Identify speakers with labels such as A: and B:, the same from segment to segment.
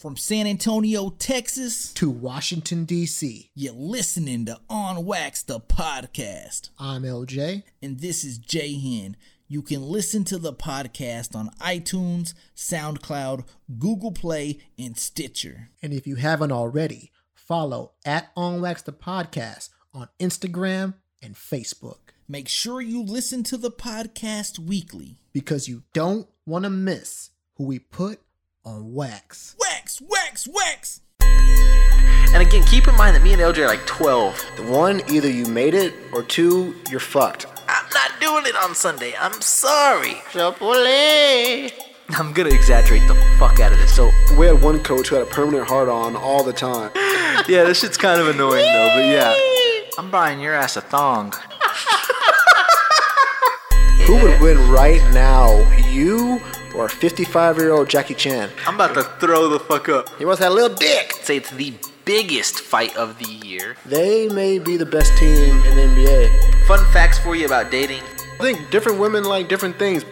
A: From San Antonio, Texas,
B: to Washington, D.C.
A: You're listening to On Wax, the podcast.
B: I'm LJ.
A: And this is J Hen. You can listen to the podcast on iTunes, SoundCloud, Google Play, and Stitcher.
B: And if you haven't already, follow at On Wax the podcast on Instagram and Facebook.
A: Make sure you listen to the podcast weekly
B: because you don't want to miss who we put on wax.
A: Wax, wax, wax.
C: And again, keep in mind that me and LJ are like 12.
D: One, either you made it, or two, you're fucked.
C: I'm not doing it on Sunday. I'm sorry.
D: Chapole.
C: I'm gonna exaggerate the fuck out of this. So,
D: We had one coach who had a permanent hard on all the time.
C: yeah, this shit's kind of annoying though, but yeah. I'm buying your ass a thong.
D: Who would win right now, you or 55 year old Jackie Chan?
C: I'm about to throw the fuck up.
D: He wants that little dick.
C: Say it's the biggest fight of the year.
D: They may be the best team in the NBA.
C: Fun facts for you about dating.
D: I think different women like different things.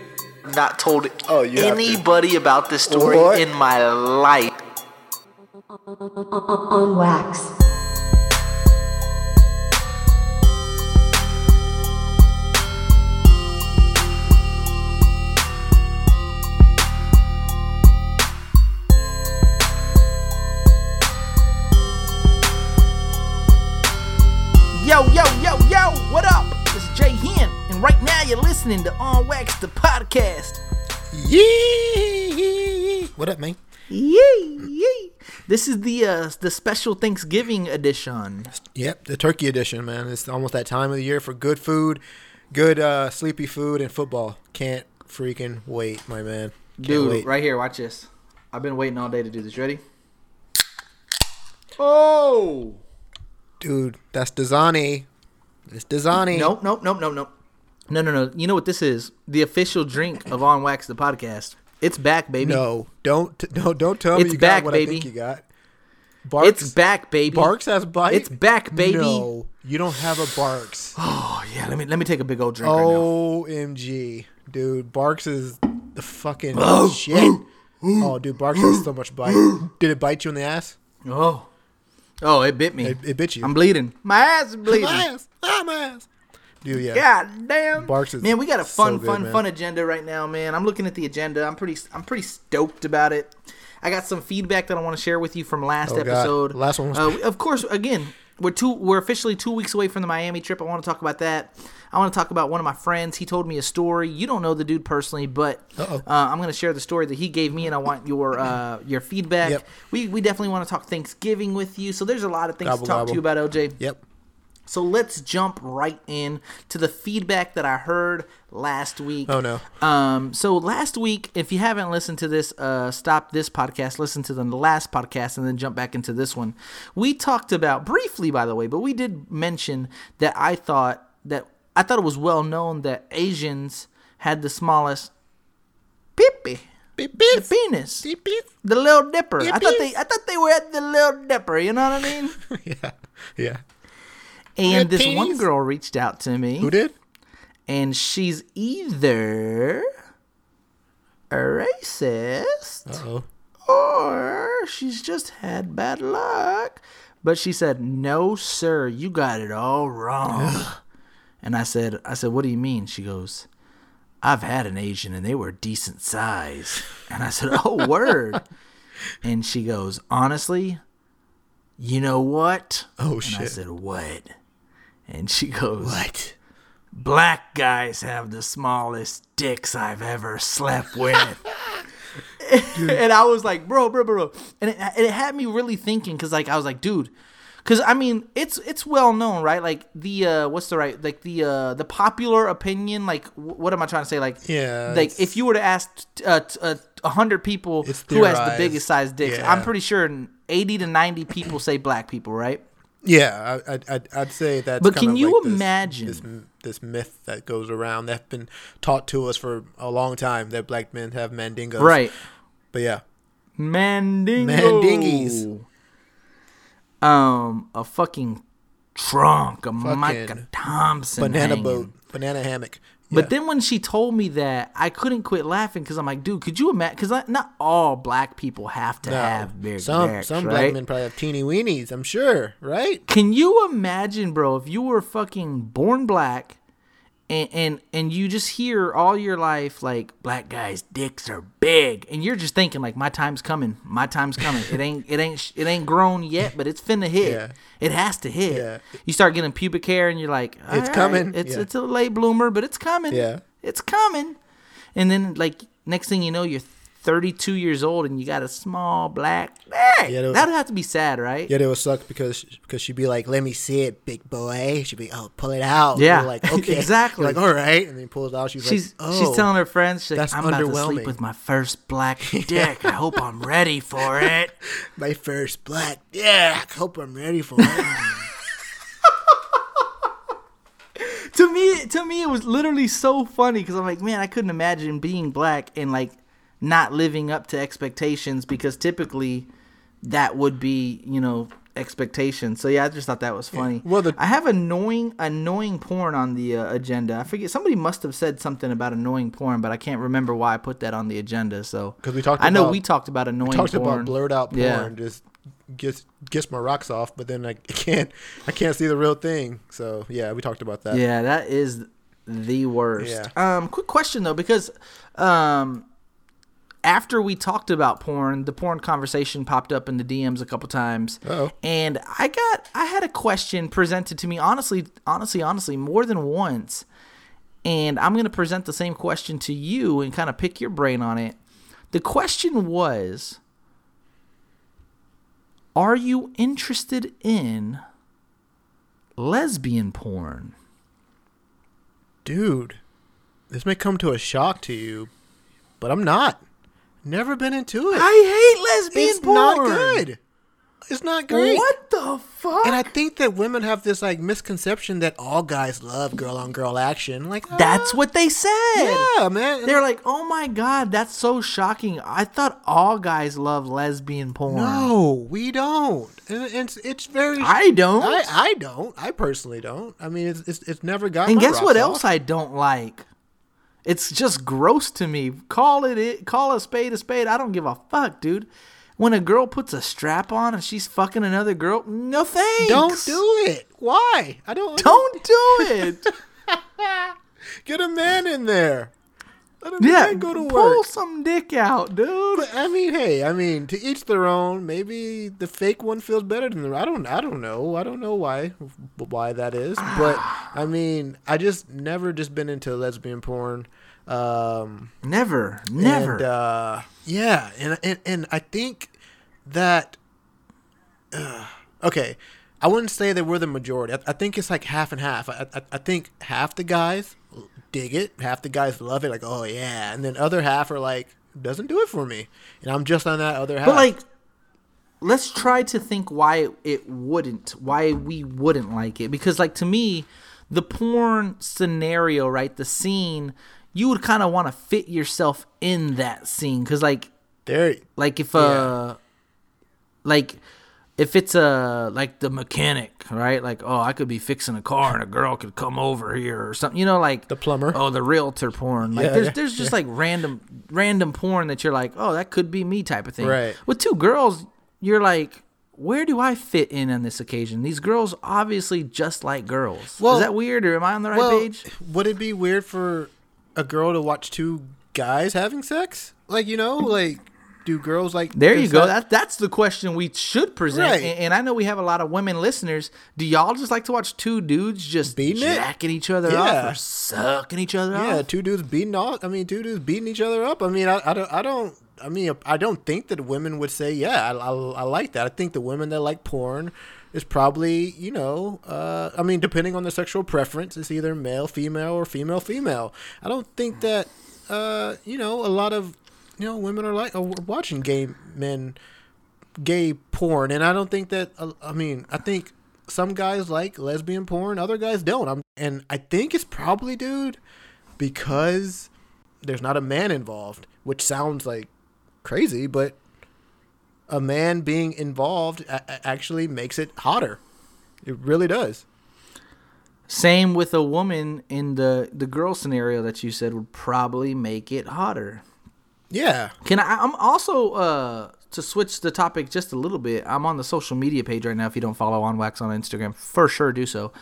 C: Not told
D: Oh, you have to.
C: anybody about this story
D: What?
C: in my life.
E: on wax.
A: Yo, yo, yo, yo, what up? It's Jay Hen, and right now you're listening to On Wax, the podcast.
B: Yee! What up, man?
A: Yee, yee. This is the uh, the special Thanksgiving edition.
B: Yep, the turkey edition, man. It's almost that time of the year for good food, good uh, sleepy food, and football. Can't freaking wait, my man. Can't
A: Dude,
B: wait.
A: right here, watch this. I've been waiting all day to do this. Ready? Oh!
B: Dude, that's Dasani. It's Dasani.
A: Nope, nope, nope, nope, nope. No, no, no. You know what this is? The official drink of On Wax, the podcast. It's back, baby.
B: No, don't no, don't tell me you
A: back,
B: got what
A: baby.
B: I think you got. Barq's,
A: It's back, baby.
B: Barq's has bite.
A: It's back, baby.
B: No, you don't have a Barq's.
A: Oh yeah, let me let me take a big old drink right now.
B: Omg, dude, Barq's is the fucking shit. Oh, dude, Barq's has so much bite. Did it bite you in the ass?
A: Oh, oh, it bit me.
B: It, it bit you.
A: I'm bleeding. My ass is bleeding.
B: My ass. Ah, my ass. Dude, yeah.
A: God damn.
B: Barq's is
A: man, we got a
B: so
A: fun,
B: good,
A: fun,
B: man.
A: fun agenda right now, man. I'm looking at the agenda. I'm pretty, I'm pretty stoked about it. I got some feedback that I want to share with you from last
B: Oh, God.
A: episode.
B: Last one was-
A: uh, of course, again, we're two, we're officially two weeks away from the Miami trip. I want to talk about that. I want to talk about one of my friends. He told me a story. You don't know the dude personally, but uh, I'm going to share the story that he gave me, and I want your uh, your feedback.
B: Yep.
A: We we definitely want to talk Thanksgiving with you. So there's a lot of things
B: Gobble,
A: to talk to you about, OJ.
B: Yep.
A: So let's jump right in to the feedback that I heard last week.
B: Oh, no.
A: Um, so last week, if you haven't listened to this, uh, stop this podcast, listen to the last podcast, and then jump back into this one. We talked about briefly, by the way, but we did mention that I thought that I thought it was well known that Asians had the smallest peepee,
B: Beep,
A: the penis, the little dipper. I thought they, I thought they were at the little dipper. You know what I mean?
B: yeah. Yeah.
A: And
B: Good
A: this one girl reached out to me.
B: Who did?
A: and she's either a racist
B: Oh.
A: or she's just had bad luck. But she said, "No, sir, you got it all wrong." and I said, "I said, what do you mean?" She goes, "I've had an Asian, and they were decent size." And I said, "Oh, word." and she goes, "Honestly, you know what?"
B: Oh,
A: and I said, "What?" And she goes,
B: What?
A: Black guys have the smallest dicks I've ever slept with. and I was like, bro, bro, bro, and it, it had me really thinking because, like, I was like, dude, because I mean, it's it's well known, right? Like the uh, what's the right, like the uh, the popular opinion, like wh- what am I trying to say? Like,
B: Yeah,
A: like if you were to ask uh, t- uh, a hundred people who has the biggest size dicks,
B: Yeah.
A: I'm pretty sure eighty to ninety people say black people, right?
B: Yeah, I, I, I'd, I'd say that's.
A: But can you
B: like this-
A: imagine-
B: this, this myth that goes around that's been taught to us for a long time that black men have mandingos?
A: Right.
B: But yeah,
A: Mandingo.
B: Mandingies.
A: Um, a fucking trunk, a
B: Fucking
A: Micah Thompson,
B: banana
A: hanging.
B: boat, banana hammock.
A: But
B: Yeah.
A: then when she told me that, I couldn't quit laughing because I'm like, dude, could you imagine? Because not all black people have to
B: No.
A: have big
B: some
A: dicks,
B: some
A: right?
B: black men probably have teeny weenies. I'm sure, right?
A: Can you imagine, bro, if you were fucking born black and, and and you just hear all your life like black guys' dicks are big, and you're just thinking like my time's coming, my time's coming. It ain't it ain't it ain't grown yet, but it's finna hit.
B: Yeah.
A: It has to hit.
B: Yeah.
A: You start getting pubic hair, and you're like,
B: It's
A: "All right,
B: coming."
A: It's
B: Yeah.
A: it's a late bloomer, but it's coming.
B: Yeah.
A: it's coming. And then like next thing you know, you're 32 years old and you got a small black. Hey,
B: Yeah, that-
A: that'd have to be sad, right?
B: Yeah, it would suck because because she'd be like, "Let me see it, big boy." She'd be, "Oh, pull it out."
A: Yeah.
B: You're like okay,
A: Exactly.
B: You're like all right, and then pulls out. She's,
A: She's
B: like, "Oh,
A: she's telling her friends, she's like, I'm about to sleep with my first black dick. I hope I'm ready for it.
B: my first black. Yeah, I hope I'm ready for it."
A: to me, to me, it was literally so funny because I'm like, man, I couldn't imagine being black and like not living up to expectations because typically that would be, you know, expectations. So yeah, I just thought that was funny.
B: Well, the-
A: I have annoying, annoying porn on the uh, agenda. I forget somebody must have said something about annoying porn, but I can't remember why I put that on the agenda. So
B: because we talked
A: I know we talked about annoying.
B: Talked
A: porn.
B: about blurred out porn,
A: Yeah.
B: just gets gets my rocks off, but then I can't I can't see the real thing. So yeah, we talked about that.
A: Yeah, that is the worst.
B: Yeah.
A: Um, quick question though, because um, after we talked about porn, the porn conversation popped up in the DMs a couple times,
B: Uh-oh.
A: and I got I had a question presented to me honestly, honestly, honestly, more than once, and I'm gonna present the same question to you and kind of pick your brain on it. The question was. Are you interested in lesbian porn?
B: Dude, this may come to a shock to you, but I'm not. Never been into it.
A: I hate lesbian
B: it's
A: porn.
B: It's not good. It's not great.
A: What the fuck?
B: And I think that women have this like misconception that all guys love girl on girl action. Like
A: That's
B: uh,
A: what they said.
B: Yeah, man.
A: They're like, "Oh my god, that's so shocking." I thought all guys love lesbian porn.
B: no, we don't. And it's it's very.
A: I don't.
B: I, I don't. I personally don't. I mean, it's it's, it's never got.
A: and guess what
B: off.
A: else I don't like? It's just gross to me. Call it, it call a spade a spade. I don't give a fuck, dude. When a girl puts a strap on and she's fucking another girl, no thanks.
B: Don't do it. Why? I don't.
A: Don't do it.
B: Get a man in there. Let a
A: yeah,
B: man go to work.
A: pull some dick out, dude.
B: But I mean, hey, I mean, to each their own. Maybe the fake one feels better than the. I don't. I don't know. I don't know why. Why that is. But I mean, I just never just been into lesbian porn. Um,
A: Never, never.
B: And, uh, yeah, and, and and I think that. Uh, okay, I wouldn't say that we're the majority. I, I think it's like half and half. I, I I think half the guys dig it, half the guys love it, like oh yeah, and then other half are like doesn't do it for me, and I'm just on that other half.
A: But like, let's try to think why it, it wouldn't, why we wouldn't like it. Because like to me, the porn scenario, right, the scene, you would kind of want to fit yourself in that scene. Because like,
B: there,
A: like if uh, like if it's a like the mechanic, right? Like, oh, I could be fixing a car and a girl could come over here or something. You know, like
B: The plumber.
A: Oh, the realtor porn. Like,
B: Yeah,
A: there's
B: yeah,
A: there's just like random random porn that you're like, oh, that could be me type of thing.
B: Right.
A: With two girls, you're like. Where do I fit in on this occasion? These girls obviously just like girls.
B: Well-
A: Is that weird, or am I on the right
B: well,
A: page?
B: would it be weird for a girl to watch two guys having sex? Like you know, like do girls like?
A: There you go. That that's the question we should present.
B: Right.
A: And, and I know we have a lot of women listeners. Do y'all just like to watch two dudes just
B: Beating it?
A: each other
B: Yeah.
A: off or sucking each other
B: Yeah,
A: off?
B: two dudes beating off. I mean, two dudes beating each other up. I mean, I, I don't, I don't, I mean, I don't think that women would say, yeah, I, I, I like that. I think the women that like porn is probably, you know, uh, I mean, depending on the sexual preference, it's either male, female, or female, female. I don't think that, uh, you know, a lot of, you know, women are like are watching gay men, gay porn, and I don't think that. Uh, I mean, I think some guys like lesbian porn, other guys don't. I'm, and I think it's probably, dude, because there's not a man involved, which sounds like crazy, but a man being involved a- actually makes it hotter. It really does.
A: Same with a woman in the the girl scenario that you said would probably make it hotter.
B: Yeah.
A: Can I? I'm also uh to switch the topic just a little bit. I'm on the social media page right now. If you don't follow on Wax on Instagram, for sure do so.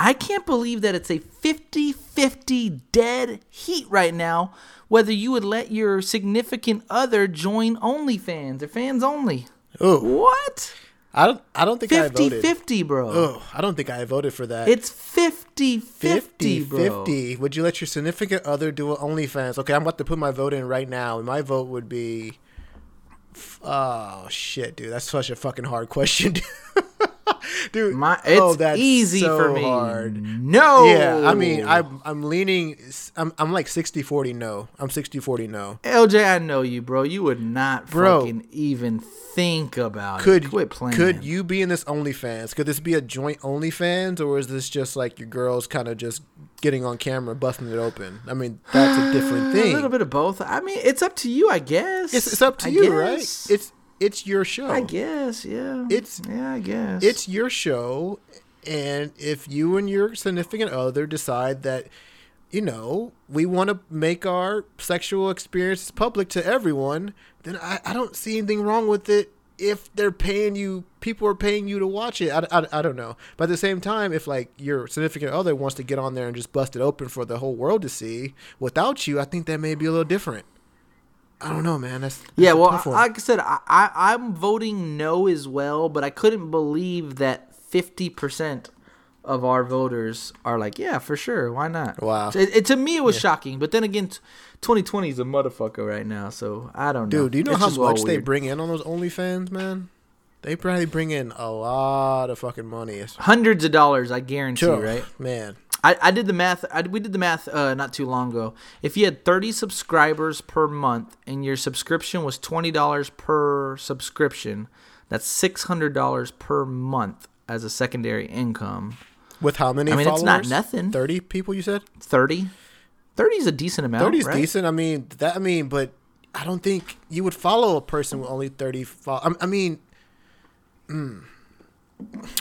A: I can't believe that it's a 50-50 dead heat right now. Whether you would let your significant other join OnlyFans or fans only.
B: Oh,
A: What?
B: I don't. I don't think I
A: 50
B: voted.
A: 50, bro.
B: Oh, I don't think I voted for that.
A: It's 50 50,
B: 50
A: bro.
B: 50. Would you let your significant other do an OnlyFans? Okay, I'm about to put my vote in right now, and my vote would be. Oh shit, dude, that's such a fucking hard question, dude.
A: My, oh, it's
B: oh, that's
A: easy
B: so
A: for me.
B: Hard.
A: No.
B: Yeah, I mean, I'm I'm leaning. I'm I'm like 60-40 no. I'm 60-40 no.
A: LJ, I know you, bro. You would not
B: Bro.
A: fucking even think about
B: Could
A: it. Quit playing.
B: could you be in this OnlyFans? Could this be a joint OnlyFans, or is this just like your girls kind of just getting on camera, busting it open? I mean, that's a different thing.
A: A little bit of both. I mean, it's up to you, I guess.
B: It's, it's up to
A: I
B: you, right? It's it's your show.
A: I guess, yeah.
B: It's-
A: yeah, I guess.
B: It's your show, and if you and your significant other decide that, you know, we want to make our sexual experiences public to everyone, then I, I don't see anything wrong with it. If they're paying you, people are paying you to watch it. I, I, I don't know. But at the same time, if like your significant other wants to get on there and just bust it open for the whole world to see without you, I think that may be a little different. I don't know, man. That's, that's
A: yeah, well, like I said, I, I I'm voting no as well, but I couldn't believe that fifty percent of our voters are like, yeah, for sure, why not?
B: Wow.
A: It, it- to me, it was shocking, but then again, twenty twenty is a motherfucker right now, so I don't know.
B: Dude, do you know
A: It's
B: how much they bring in on those OnlyFans, man? They probably bring in a lot of fucking money.
A: Hundreds of dollars, I guarantee,
B: Sure,
A: right?
B: man.
A: I, I did the math. I, we did the math uh, not too long ago. If you had 30 subscribers per month and your subscription was $20 per subscription, that's $600 per month as a secondary income.
B: With how many?
A: I mean, it's not nothing.
B: Thirty people, you said.
A: 30? 30 is a decent amount.
B: Thirty is
A: right?
B: decent. I mean, that. I mean, but I don't think you would follow a person with only thirty. Fo- I, I mean, mm,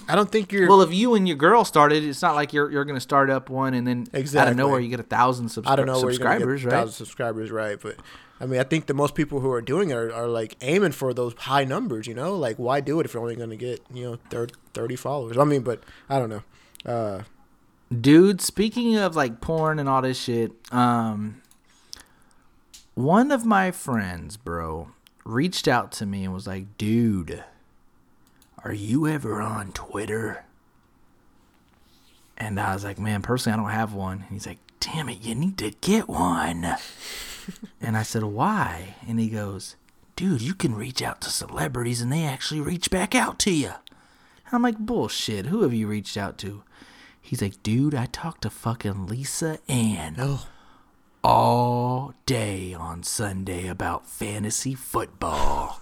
B: I don't think you're.
A: Well, if you and your girl started, it's not like you're you're gonna start up one and then out of nowhere you get a thousand subscri-
B: I don't know where
A: subscribers, right?
B: thousand subscribers, right? But I mean, I think the most people who are doing it are, are like aiming for those high numbers. You know, like why do it if you're only going to get you know 30, 30 followers? I mean, but I don't know. Uh,
A: Dude, speaking of like porn and all this shit, um one of my friends, bro, reached out to me and was like, "Dude, are you ever on Twitter?" And I was like, "Man, personally, I don't have one." And he's like, "Damn it, you need to get one." and I said, "Why?" And he goes, "Dude, you can reach out to celebrities and they actually reach back out to you." And I'm like, "Bullshit. Who have you reached out to?" He's like, dude, I talked to fucking Lisa Ann
B: oh,
A: all day on Sunday about fantasy football.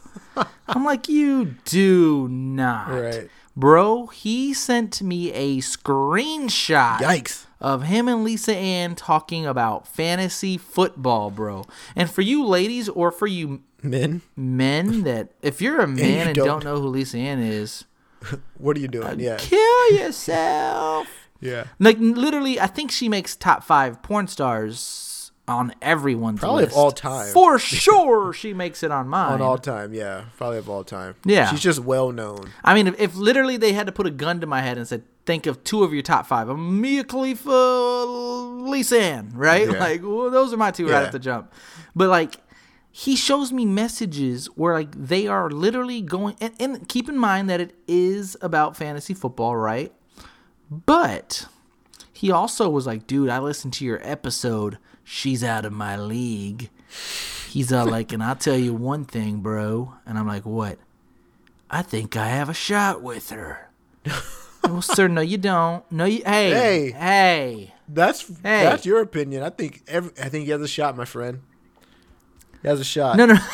A: I'm like, you do not.
B: Right.
A: Bro, he sent me a screenshot
B: yikes!
A: of him and Lisa Ann talking about fantasy football, bro. And for you ladies or for you
B: Men,
A: men that if you're a man
B: you
A: and
B: don't-
A: don't know who Lisa Ann is,
B: what are you doing? Uh, yeah,
A: kill yourself.
B: yeah.
A: Like literally, I think she makes top five porn stars on everyone's
B: Probably of all time.
A: For sure, she makes it on mine.
B: On all time, yeah, probably of all time.
A: Yeah.
B: she's just well known.
A: I mean, if, if literally they had to put a gun to my head and said, "Think of two of your top five: Mia Khalifa, Lisa Ann," right?
B: Yeah.
A: Like, well, those are my two right
B: Yeah.
A: at the jump. But like, he shows me messages where like they are literally going, and, and keep in mind that it is about fantasy football, right? But he also was like, dude, I listened to your episode. She's out of my league. He's all like, and I'll tell you one thing, bro. And I'm like, what? I think I have a shot with her. well, sir, no, you don't. No, you. Hey,
B: Hey.
A: hey.
B: That's
A: Hey.
B: that's your opinion. I think every, I think he has a shot, my friend. He has a shot.
A: No, no.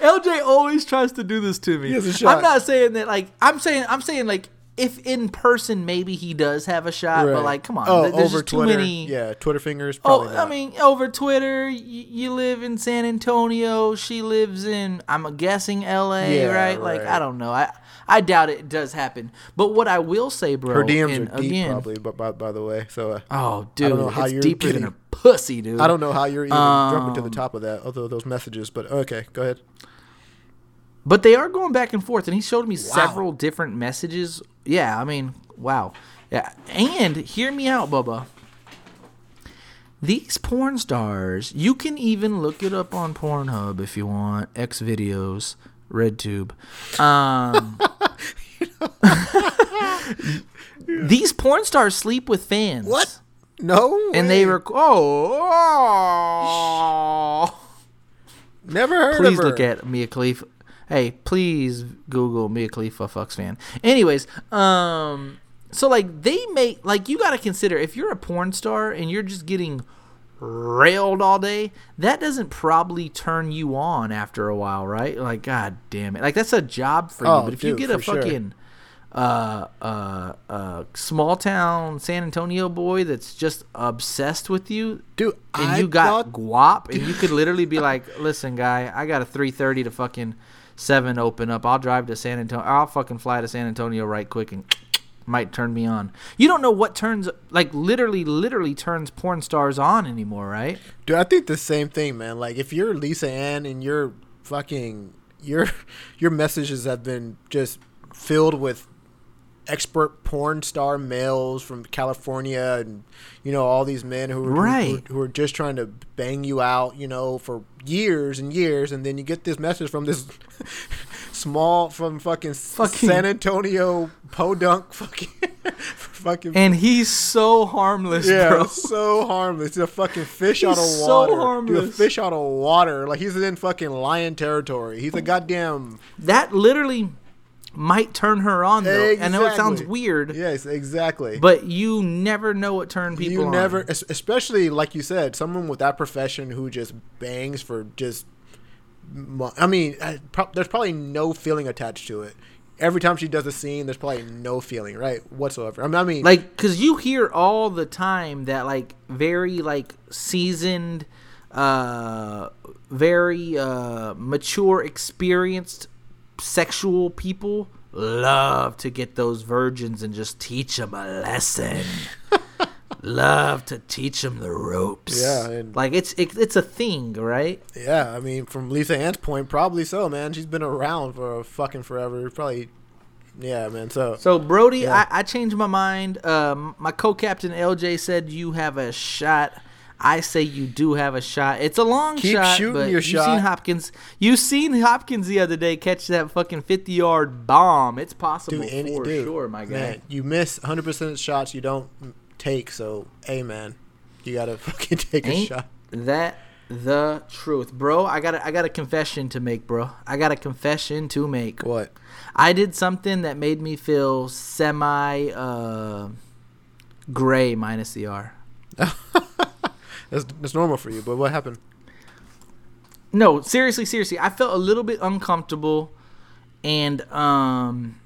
A: LJ always tries to do this to me.
B: He has a shot.
A: I'm not saying that like I'm saying I'm saying like if in person maybe he does have a shot, but like, come on,
B: Oh,
A: there's
B: over
A: too
B: Twitter.
A: many.
B: Yeah, Twitter fingers.
A: Oh,
B: Probably
A: I mean, over Twitter, y- you live in San Antonio. She lives in, I'm guessing L.A.
B: Yeah,
A: right? Like,
B: right.
A: I don't know. I I doubt it does happen. But what I will say, bro,
B: her DMs
A: and
B: are deep,
A: again,
B: probably. But by, by the way, so uh,
A: Oh, dude, I don't
B: know how
A: it's
B: you're
A: deeper
B: getting-
A: than a pussy, dude.
B: I don't know how you're even jumping to the
A: Um,
B: top of that, although those messages. But okay, go ahead.
A: But they are going back and forth, and he showed me several different messages. Yeah, I mean, wow. Yeah, and hear me out, Bubba. These porn stars, you can even look it up on Pornhub if you want. X videos, RedTube. Um, these porn stars sleep with fans.
B: What? No,
A: And they
B: way.
A: were oh,
B: never heard
A: please
B: of her.
A: look at Mia Khalifa. Hey, please Google Mia Khalifa fucks fan. Anyways, um, so like they make like you got to consider if you're a porn star and you're just getting railed all day, that doesn't probably turn you on after a while, right? Like, god damn it, like that's a job for you.
B: Oh,
A: but if you get a
B: for sure.
A: fucking uh, uh, uh, small town San Antonio boy that's just obsessed with you,
B: Dude,
A: and
B: I
A: you got
B: thought-
A: guap, and you could literally be like, "Listen, guy, I got a 3:30 to fucking seven open up. I'll drive to San Antonio. I'll fucking fly to San Antonio right quick and." Might turn me on. You don't know what turns, like literally, literally turns porn stars on anymore, right?
B: Dude, I think the same thing, man. Like if you're Lisa Ann and you're fucking your your messages have been just filled with expert porn star males from California and you know all these men who are
A: Right.
B: who, who are just trying to bang you out, you know, for years and years and then you get this message from this small from fucking,
A: Fucking-
B: San Antonio podunk fucking fucking
A: And he's so harmless,
B: yeah,
A: bro.
B: so harmless. He's a fucking fish out of
A: He's so
B: water. Dude, a fish out of water. Like he's in fucking lion territory. He's a goddamn.
A: That literally might turn her on, though. I know it sounds weird,
B: Yes, exactly.
A: but you never know what turned people
B: you
A: on.
B: never, especially like you said, someone with that profession who just bangs for just. I mean, there's probably no feeling attached to it. Every time she does a scene, there's probably no feeling, right, whatsoever. I mean, I mean
A: like because you hear all the time that like very like seasoned uh very uh mature experienced sexual people love to get those virgins and just teach them a lesson love to teach them the ropes
B: Yeah,
A: like it's it, it's a thing right
B: Yeah, I mean, from Lisa Ann's point, probably so, man. She's been around for fucking forever. Probably, yeah, man. So,
A: So Brody,
B: Yeah.
A: I, I changed my mind. Um, my co-captain LJ said you have a shot. I say you do have a shot. It's a long
B: Keep
A: shot,
B: shooting
A: but
B: your
A: you
B: shot.
A: seen Hopkins. You seen Hopkins the other day catch that fucking fifty-yard bomb. It's possible
B: dude, any,
A: for
B: dude,
A: sure, my guy.
B: Man, you miss 100 percent of shots you don't take. So, hey, man, you gotta fucking take a shot.
A: that the truth, bro? I got a, I got a confession to make, bro. I got a confession to make.
B: What?
A: I did something that made me feel semi uh, gray minus the R.
B: That's, that's normal for you, but what happened?
A: No, seriously, seriously. I felt a little bit uncomfortable, and um,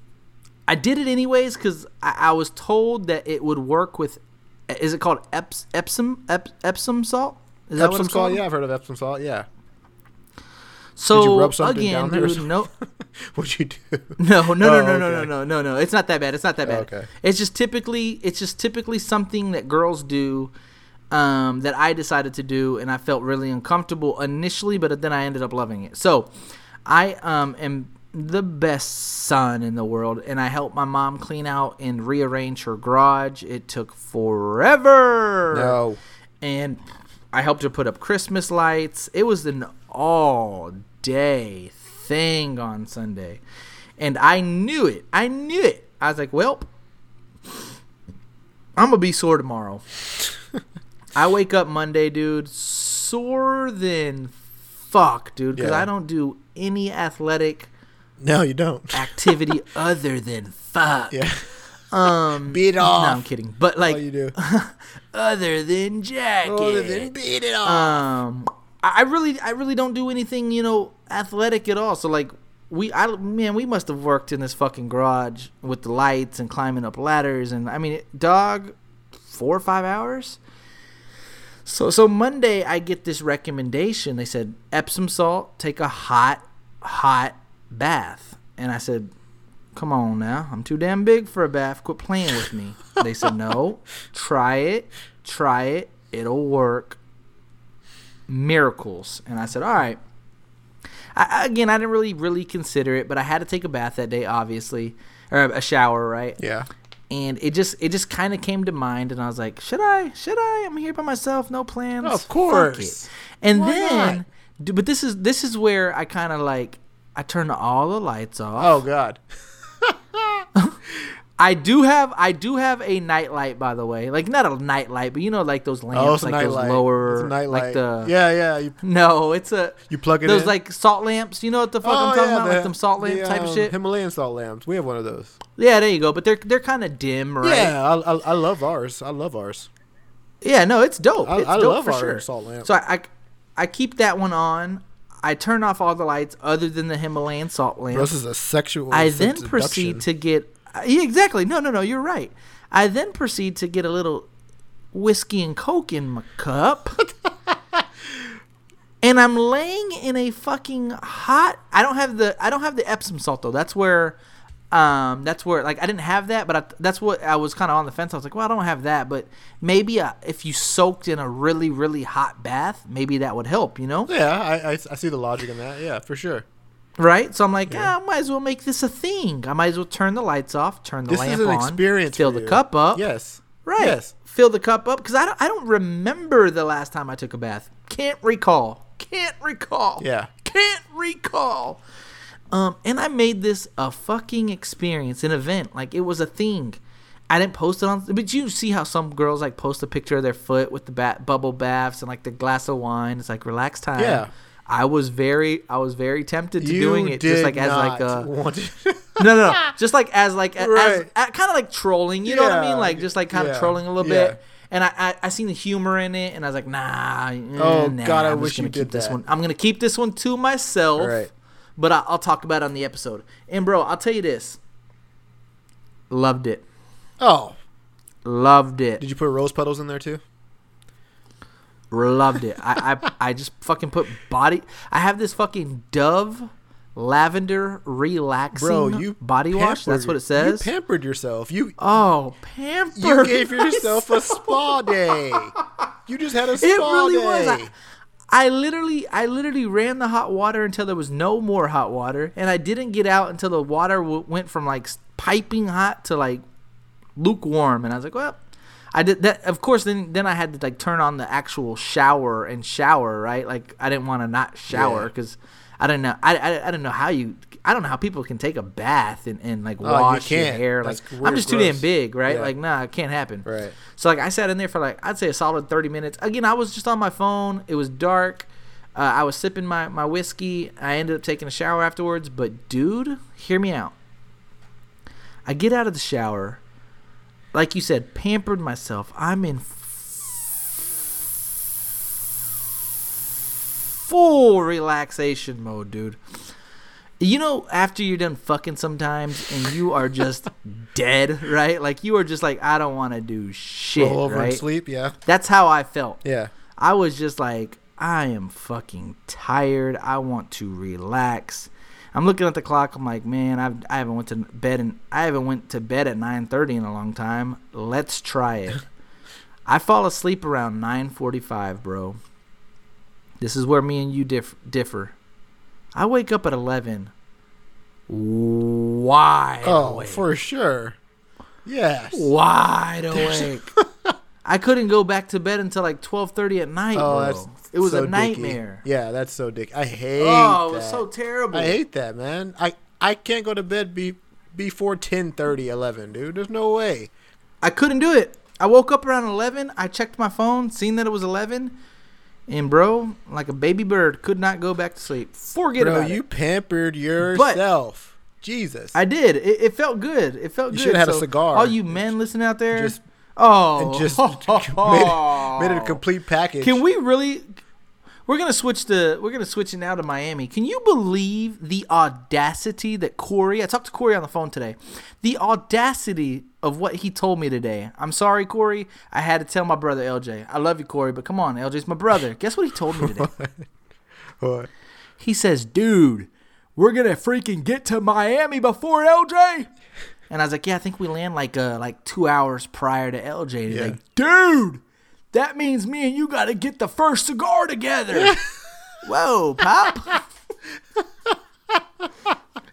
A: I did it anyways because I, I was told that it would work with. Is it called Eps, Epsom Ep, Epsom salt? Is
B: Epsom salt?
A: called?
B: Yeah, I've heard of Epsom salt. Yeah.
A: So
B: Did you rub something
A: again,
B: down there or
A: dude, no,
B: What'd you do?
A: no, no, no,
B: Oh,
A: no, no, no,
B: okay.
A: no, no, no. It's not that bad. It's not that bad.
B: Okay.
A: It's just typically, it's just typically something that girls do. Um, that I decided to do, and I felt really uncomfortable initially, but then I ended up loving it. So, I um am the best son in the world, and I helped my mom clean out and rearrange her garage. It took forever.
B: No.
A: and I helped her put up Christmas lights. It was an all day thing on Sunday. And I knew it. I knew it. I was like, well, I'm going to be sore tomorrow. I wake up Monday, dude, sore than fuck, dude, because
B: Yeah.
A: I don't do any athletic
B: No, you don't.
A: activity other than fuck.
B: Yeah.
A: Um,
B: Beat
A: No,
B: off.
A: No, I'm kidding. But like,
B: All you do.
A: other than jacket.
B: Other than beat it off.
A: um I I really I really don't do anything, you know, athletic at all. So like we I man we must have worked in this fucking garage with the lights and climbing up ladders and I mean dog four or five hours. So so Monday I get this recommendation. They said Epsom salt, take a hot hot bath, and I said, "Come on now, I'm too damn big for a bath. Quit playing with me." They said, "No, try it, try it, it'll work." Miracles, and I said, "All right." I, again, I didn't really really consider it, but I had to take a bath that day, obviously, or a shower, right?
B: Yeah.
A: And it just it just kind of came to mind and i was like should i should i i'm here by myself no plans
B: Of course.
A: and
B: Why
A: then
B: not?
A: but this is this is where i kind of like i turned all the lights off
B: Oh God.
A: I do have i do have a nightlight by the way like not a nightlight, but you know like those lamps
B: Oh, it's a
A: like those
B: light.
A: lower
B: It's a night
A: like the
B: yeah, yeah. You,
A: no it's a
B: you plug it in
A: those
B: in.
A: like salt lamps you know what the fuck i'm
B: Oh,
A: talking
B: yeah,
A: about
B: the-
A: like them salt lamp
B: the,
A: type of
B: um,
A: shit
B: Himalayan salt lamps. We have one of those.
A: yeah there you go but they're they're kind of dim right
B: Yeah, I, I, I love ours. I love ours.
A: Yeah, no, it's dope.
B: I-
A: it's
B: I
A: dope
B: love
A: for
B: our
A: sure.
B: salt lamp.
A: So I, I, I keep that one on. I turn off all the lights other than the Himalayan salt lamp.
B: Bro, this is a sexual.
A: I then proceed to get. Yeah, exactly. No, no, no. You're right. I then proceed to get a little whiskey and coke in my cup. and I'm laying in a fucking hot. I don't have the. I don't have the Epsom salt though. That's where. Um, that's where like I didn't have that, but I, that's what I was kind of on the fence. I was like, well, I don't have that, but maybe uh, if you soaked in a really, really hot bath, maybe that would help. You know?
B: Yeah, I, I I see the logic in that. Yeah, for sure.
A: Right? So I'm like, yeah. I might as well make this a thing. I might as well turn the lights off, turn the
B: This
A: lamp
B: is an
A: on,
B: experience.
A: fill the
B: you.
A: cup up.
B: Yes.
A: Right.
B: Yes.
A: Fill the cup up because I don't, I don't remember the last time I took a bath. Can't recall. Can't recall.
B: Yeah.
A: Can't recall. Um, and I made this a fucking experience, an event. Like it was a thing. I didn't post it on, but you see how some girls like post a picture of their foot with the bat, bubble baths and like the glass of wine. It's like relax time.
B: Yeah.
A: I was very, I was very tempted to
B: You
A: doing it, just like as like a
B: want
A: no, no, no. Just like as like a-
B: Right.
A: as, kind of like trolling. You know what I mean? Like just like kind of
B: yeah,
A: trolling a little
B: yeah.
A: bit. And I, I I seen the humor in it, and I was like, nah. eh,
B: Oh,
A: nah,
B: God, I
A: I'm
B: wish you
A: gonna keep
B: did
A: this
B: that.
A: one. I'm gonna keep this one to myself.
B: Right.
A: But I, I'll talk about it on the episode. And bro, I'll tell you this. Loved it.
B: oh,
A: Loved it.
B: did you put rose petals in there too?
A: Loved it. I, I I just fucking put body. I have this fucking Dove lavender relaxing
B: Bro, you
A: body wash. That's what it says.
B: You pampered yourself. You
A: oh, pamper.
B: you gave yourself a spa day. You just had a spa day.
A: It really
B: day.
A: was. I, I literally, I literally ran the hot water until there was no more hot water, and I didn't get out until the water w- went from like piping hot to like lukewarm. And I was like, well, I did that. Of course, then then I had to like turn on the actual shower and shower. Right, like I didn't want to not shower
B: Yeah.
A: because I didn't know. I, I I didn't know how you. I don't know how people can take a bath and, and like
B: Oh, you
A: wash your
B: can't.
A: hair.
B: That's
A: like
B: weird,
A: I'm just too damn big, right?
B: Yeah.
A: Like nah, it can't happen.
B: Right.
A: So like I sat in there for like I'd say a solid thirty minutes. Again, I was just on my phone. It was dark. Uh, I was sipping my my whiskey. I ended up taking a shower afterwards. But dude, hear me out. I get out of the shower, like you said, pampered myself. I'm in full relaxation mode, dude. You know, after you're done fucking sometimes and you are just dead, right? Like you are just like, I don't want to do shit,
B: Roll over
A: right?
B: and sleep. Yeah.
A: That's how I felt.
B: Yeah.
A: I was just like, I am fucking tired. I want to relax. I'm looking at the clock. I'm like, man, I've I haven't went to bed and I haven't went to bed at 9:30 in a long time. Let's try it. I fall asleep around 9:45, bro. This is where me and you diff- differ. I wake up at 11. Wide
B: Oh,
A: awake.
B: for sure. Yes.
A: wide awake. I couldn't go back to bed until like 12:30 at night,
B: Oh,
A: bro.
B: that's
A: it was
B: so
A: a
B: dicky.
A: nightmare.
B: Yeah, that's so dick. I hate.
A: Oh, it
B: that.
A: was so terrible.
B: I hate that, man. I I can't go to bed be before 10, 11, dude. There's no way.
A: I couldn't do it. I woke up around 11. I checked my phone, seen that it was 11, and bro, like a baby bird, could not go back to sleep. Forget
B: Bro,
A: about
B: you
A: it.
B: pampered yourself. Jesus.
A: I did. It, it felt good. It felt
B: You
A: good.
B: should've had a cigar.
A: All you men listening out there,
B: Just-
A: oh,
B: and just made, it, made it a complete package.
A: Can we really? we're gonna switch the we're gonna switch it now to Miami. Can you believe the audacity that Corey? I talked to Corey on the phone today. The audacity of what he told me today. I'm sorry, Corey. I had to tell my brother LJ. I love you, Corey, but come on, LJ's my brother. Guess what he told me today?
B: What?
A: He says, "Dude, we're gonna freaking get to Miami before LJ." And I was like, "Yeah, I think we land like uh like two hours prior to LJ." He's
B: Yeah.
A: like, "Dude, that means me and you got to get the first cigar together." Whoa, pop!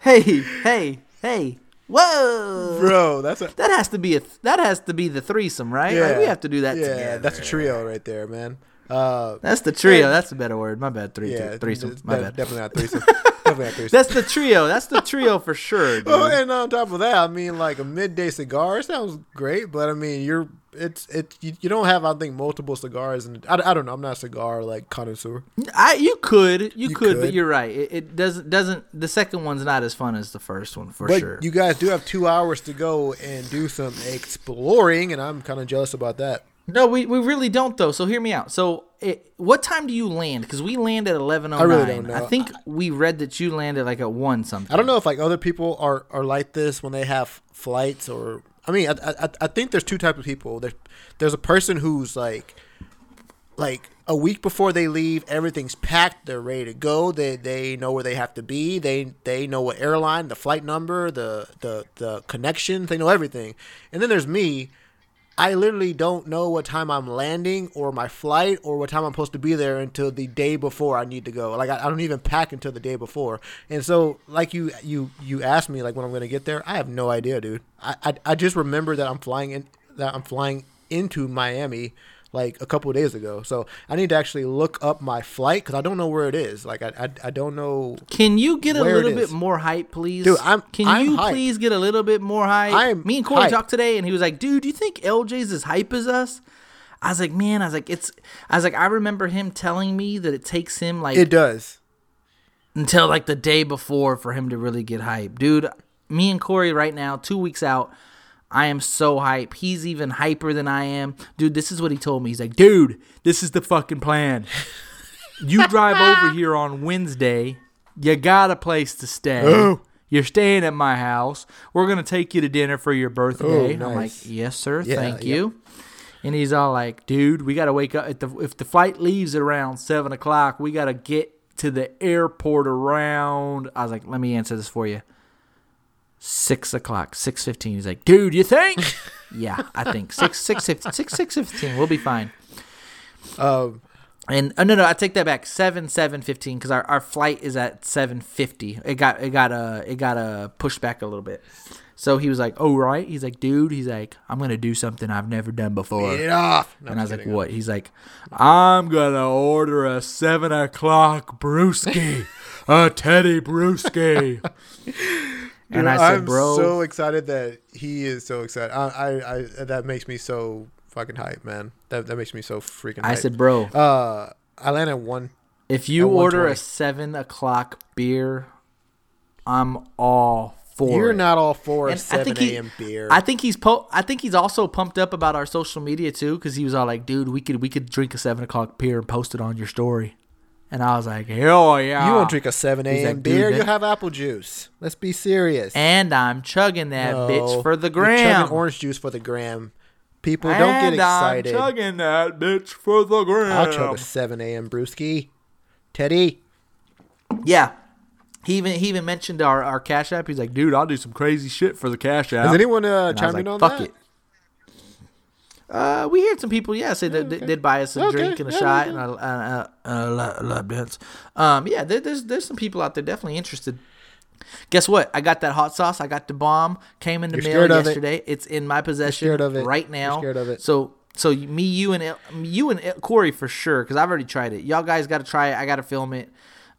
A: hey, hey, hey! Whoa!
B: Bro, that's a
A: That has to be a that has to be the threesome, right? Like, we have to do that
B: yeah,
A: together.
B: that's a trio right there, man. Uh,
A: That's the trio. That's a better word. My bad. Three,
B: yeah,
A: threesome. My bad.
B: Definitely not threesome. definitely not threesome.
A: That's the trio. That's the trio for sure, dude.
B: Oh, and on top of that, I mean, like a midday cigar sounds great, but I mean, you're it's it you, you don't have I think multiple cigars, and I, I don't know, I'm not a cigar like connoisseur.
A: I you could you,
B: You
A: could, but you're right. It, it doesn't doesn't the second one's not as fun as the first one for
B: But
A: sure.
B: you guys do have two hours to go and do some exploring, and I'm kind of jealous about that.
A: No, we, we really don't though. So hear me out. So it, what time do you land? Because we land at eleven oh nine.
B: I really don't know.
A: I think we read that you landed like at one something.
B: I don't know if like other people are are like this when they have flights, or I mean, I I, I think there's two types of people. There's there's a person who's like like a week before they leave, everything's packed. They're ready to go. They they know where they have to be. They they know what airline, the flight number, the the the connections. They know everything. And then there's me. I literally don't know what time I'm landing or my flight or what time I'm supposed to be there until the day before I need to go. Like I, I don't even pack until the day before. And so like you you you asked me like when I'm gonna get there, I have no idea, dude. I I, I just remember that I'm flying in that I'm flying into Miami like a couple of days ago. So I need to actually look up my flight because I don't know where it is. Like I I, I don't know.
A: Can you get a little bit more hype, please?
B: Dude, I'm-
A: Can
B: I'm
A: you
B: hyped.
A: please get a little bit more hype?
B: I'm
A: Me and Corey
B: hyped.
A: talked today, and he was like, "Dude, do you think LJ's as hype as us?" I was like, "Man, I was like, it's." I was like, I remember him telling me that it takes him like
B: It does.
A: until like the day before for him to really get hype. Dude, me and Corey right now, two weeks out, I am so hype. He's even hyper than I am. Dude, this is what he told me. He's like, dude, this is the fucking plan. You drive over here on Wednesday. You got a place to stay.
B: Oh.
A: You're staying at my house. We're gonna take you to dinner for your oh, birthday.
B: Oh,
A: I'm like, yes, sir.
B: Yeah,
A: thank
B: yeah.
A: you. And he's all like, dude, we gotta wake up. If the, if the flight leaves around seven o'clock, we gotta get to the airport around. I was like, let me answer this for you. Six o'clock, six fifteen. He's like, dude, you think? yeah, I think six six. Six six fifteen. We'll be fine.
B: Um,
A: And oh, no, no, I take that back. Seven seven fifteen because our, our flight is at seven fifty. It got it got uh it got uh pushed back a little bit. So he was like, "Oh right." He's like, "Dude," he's like, "I'm gonna do something I've never done before."
B: get it off. No,
A: and I was like. "What?" He's like, "I'm gonna order a seven o'clock brewski, a Teddy brewski." and I said,
B: I'm
A: "Bro,
B: so excited that he is so excited. I, I, I that makes me so fucking hype, man. That that makes me so freaking. Hype.
A: I
B: hype.
A: said, bro,
B: uh, I land at one.
A: if you order a seven o'clock beer, I'm all for
B: You're
A: it."
B: not all for a
A: And I
B: seven
A: think
B: a.m. beer.
A: I think he's po- I think he's also pumped up about our social media too, because he was all like, "Dude, we could we could drink a seven o'clock beer and post it on your story," and I was like, "Hell yeah!"
B: you won't drink a seven a.m.
A: like,
B: beer. You'll have apple juice. Let's be serious.
A: and I'm chugging that
B: No,
A: bitch for the
B: you're
A: gram.
B: chugging orange juice for the gram. People don't get
A: And
B: excited.
A: I'm chugging that bitch for the gram.
B: I'll chug a seven a.m. brewski. Teddy.
A: Yeah. He even he even mentioned our, our cash app. He's like, dude, I'll do some crazy shit for the cash app.
B: Has anyone uh,
A: And
B: chimed
A: like,
B: in on
A: Fuck
B: that?
A: it. Uh, we heard some people, yeah, say that
B: okay.
A: did buy us a
B: Okay,
A: drink and a
B: yeah,
A: shot
B: yeah.
A: and a, a, a, a lap- dance. Um, yeah, there, there's there's some people out there definitely interested. Guess what? I got that hot sauce. I got the bomb. Came in the
B: You're
A: mail
B: of it.
A: yesterday. It's in my possession
B: it.
A: right
B: You're
A: now.
B: scared of it.
A: So so me, you and you and Corey for sure because I've already tried it. Y'all guys got to try it. I got to film it.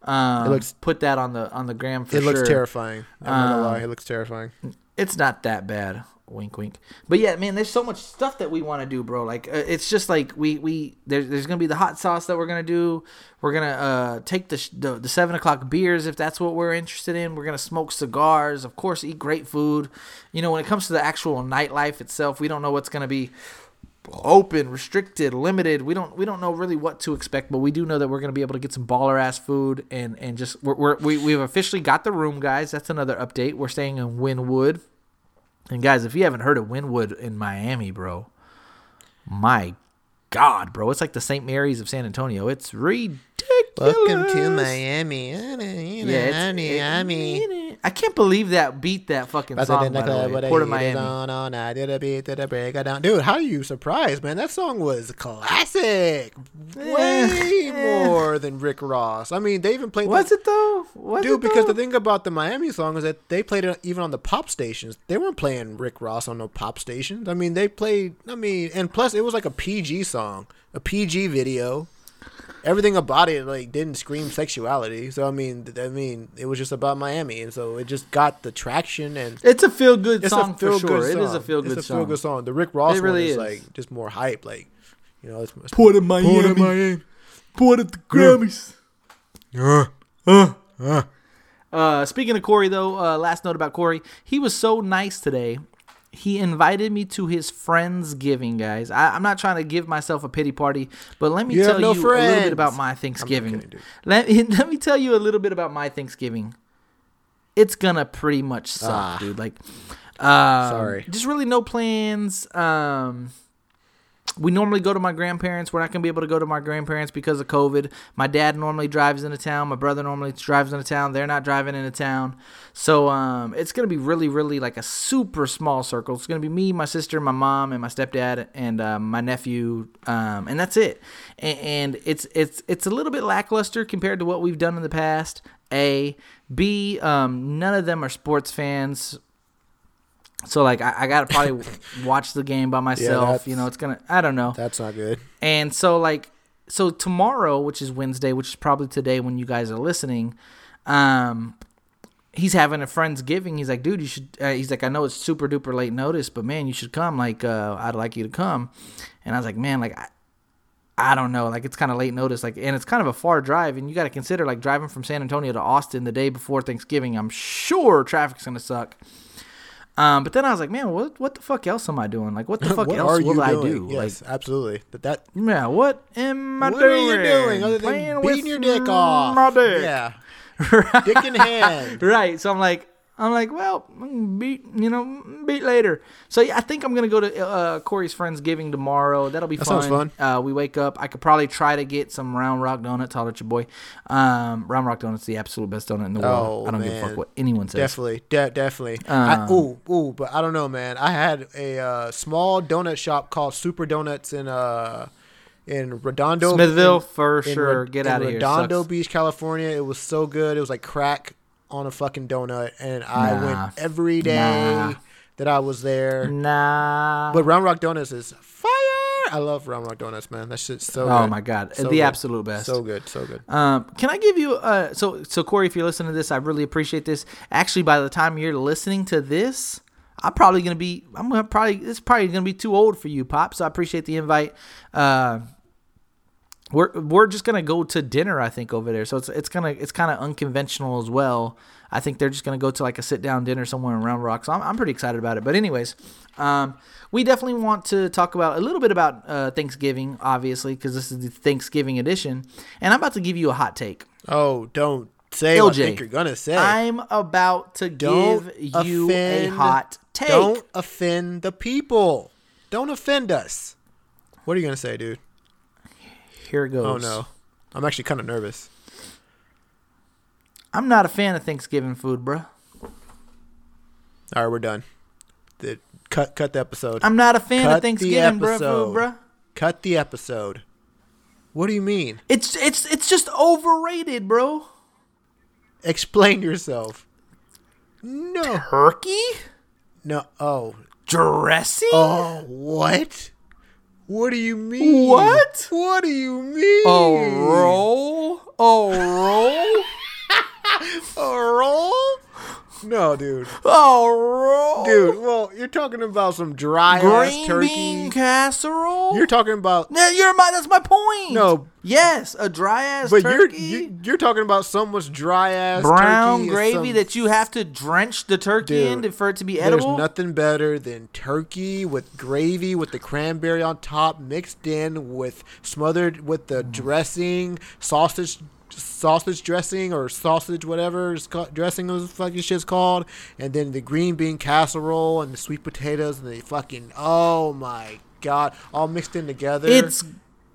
A: Um,
B: looks-
A: put that on the on the gram for
B: It
A: sure.
B: looks terrifying. I'm not gonna
A: Um,
B: lie. It looks terrifying.
A: It's not that bad. Wink, wink. But yeah, man, there's so much stuff that we want to do, bro. Like, uh, it's just like we we there's there's gonna be the hot sauce that we're gonna do. We're gonna uh take the the, the seven o'clock beers if that's what we're interested in. We're gonna smoke cigars, of course, eat great food. You know, when it comes to the actual nightlife itself, we don't know what's gonna be open, restricted, limited. We don't we don't know really what to expect, but we do know that we're gonna be able to get some baller ass food and and just we're, we're we we've officially got the room, guys. That's another update. We're staying in Wynwood, and guys, if you haven't heard of Wynwood in Miami, bro, my God, bro, it's like the St. Mary's of San Antonio. It's ridiculous.
B: Welcome to Miami.
A: Yeah, it's, it- I can't believe that beat that fucking song. By the way. Port of Miami.
B: Dude, how are you surprised, man? That song was classic. Eh. Way more than Rick Ross. I mean, they even played
A: Was
B: that-
A: it though? Was
B: Dude,
A: it
B: because
A: though?
B: the thing about the Miami song is that they played it even on the pop stations. They weren't playing Rick Ross on no pop stations. I mean, they played. I mean, and plus it was like a PG song, a PG video. Everything about it like didn't scream sexuality. So I mean, I mean, it was just about Miami, and so it just got the traction and.
A: It's a feel good song.
B: A feel
A: for
B: good
A: sure.
B: song.
A: It is a feel good
B: It's a feel good song. The Rick Ross
A: really
B: one is,
A: is.
B: like just more hype. Like, you know, it's, it's
A: Port of Miami.
B: Port of Miami.
A: Port of the Grammys.
B: Uh, uh, uh.
A: Uh, speaking of Corey, though, uh, last note about Corey, he was so nice today. He invited me to his friends giving guys. I, I'm not trying to give myself a pity party, but let me
B: You
A: tell
B: no
A: you a little bit about my Thanksgiving.
B: kidding,
A: let, let me tell you a little bit about my Thanksgiving. It's gonna pretty much suck,
B: Ah.
A: dude. Like, um,
B: Sorry.
A: just really no plans. Um, we normally go to my grandparents. We're not gonna be able to go to my grandparents because of COVID. My dad normally drives into town. My brother normally drives into town. They're not driving into town, so um, it's gonna be really, really like a super small circle. It's gonna be me, my sister, my mom, and my stepdad, and uh, my nephew, um, and that's it. And, and it's it's it's a little bit lackluster compared to what we've done in the past. A, B, um, none of them are sports fans. So like I, I gotta probably watch the game by myself.
B: that's-
A: you know, it's gonna I don't know.
B: That's not good.
A: And so like so tomorrow, which is Wednesday, which is probably today when you guys are listening, um he's having a friendsgiving. He's like, dude, you should. Uh, he's like, I know it's super duper late notice, but man, you should come. Like, uh, I'd like you to come. And I was like, man, like, I, I don't know. Like, it's kind of late notice. Like, and it's kind of a far drive, and you got to consider like driving from San Antonio to Austin the day before Thanksgiving. I'm sure traffic's gonna suck. Um, but then I was like, man, what what the fuck else am I doing? Like, what the fuck
B: what
A: else will I do?
B: Yes, absolutely. But that
A: Like, yeah, what am I
B: what
A: doing?
B: What are you doing other
A: Playing
B: than
A: with
B: beating your dick off?
A: My dick.
B: Yeah, dick in hand.
A: right. So I'm like, I'm like, well, beat, you know, beat later. So yeah, I think I'm gonna go to uh, Corey's friendsgiving tomorrow. That'll be
B: That
A: fun.
B: sounds
A: Uh, we wake up. I could probably try to get some Round Rock donuts. Holler at your boy. Um, Round Rock donuts, the absolute best donut in the world.
B: Oh,
A: I don't give a fuck what anyone says.
B: Definitely, de- definitely.
A: Um,
B: ooh, ooh, but I don't know, man. I had a uh, small donut shop called Super Donuts in uh in Redondo,
A: Smithville
B: in-
A: for
B: in
A: sure.
B: Re-
A: Get
B: in
A: out of here.
B: Redondo Beach, California. It was so good. It was like crack on a fucking donut, and I
A: Nah.
B: went every day
A: Nah.
B: that I was there.
A: Nah.
B: But Round Rock Donuts is fire. I love Round Rock Donuts, man. That shit's so.
A: oh
B: good.
A: my god,
B: So
A: the
B: good.
A: absolute best.
B: So good, so good.
A: Um, can I give you uh so so Corey, if you're listening to this, I really appreciate this. Actually, by the time you're listening to this, I'm probably gonna be I'm gonna probably it's probably gonna be too old for you, Pop. So I appreciate the invite. Uh we're we're just gonna go to dinner, I think, over there. So it's it's gonna it's kind of unconventional as well. I think they're just gonna go to like a sit down dinner somewhere in Round Rock. So I'm I'm pretty excited about it. But anyways, um, we definitely want to talk about a little bit about uh, Thanksgiving, obviously, because this is the Thanksgiving edition. And I'm about to give you a hot take.
B: Oh, don't say what I think you're gonna say.
A: I'm about to
B: Don't
A: give you a hot take.
B: Don't offend the people. Don't offend us. What are you gonna say, dude?
A: Here it oh, goes.
B: Oh no, I'm actually kind of nervous.
A: I'm not a fan of Thanksgiving food, bruh.
B: All right, we're done. The, cut, cut the episode.
A: I'm not a fan
B: Cut
A: of Thanksgiving, bruh,
B: episode.
A: food, bruh.
B: cut the episode. What do you mean?
A: It's it's it's just overrated, bro.
B: Explain yourself. No,
A: Turkey
B: no. Oh,
A: dressing.
B: oh, what? What do you mean?
A: What?
B: What do you mean?
A: A roll? A roll?
B: A roll? No, dude.
A: Oh,
B: Dude, well, you're talking about some dry ass
A: green
B: turkey.
A: bean casserole.
B: You're talking about
A: Yeah, you're my. That's my point.
B: No.
A: Yes, a dry ass
B: but
A: turkey.
B: you're you, you're talking about someone's dry ass
A: brown gravy
B: some-
A: that you have to drench the turkey
B: Dude,
A: in for it to be edible.
B: There's nothing better than turkey with gravy with the cranberry on top mixed in with smothered with the mm. dressing, sausage sausage dressing or sausage whatever dressing those fucking shit's called and then the green bean casserole and the sweet potatoes and the fucking oh my god all mixed in together
A: It's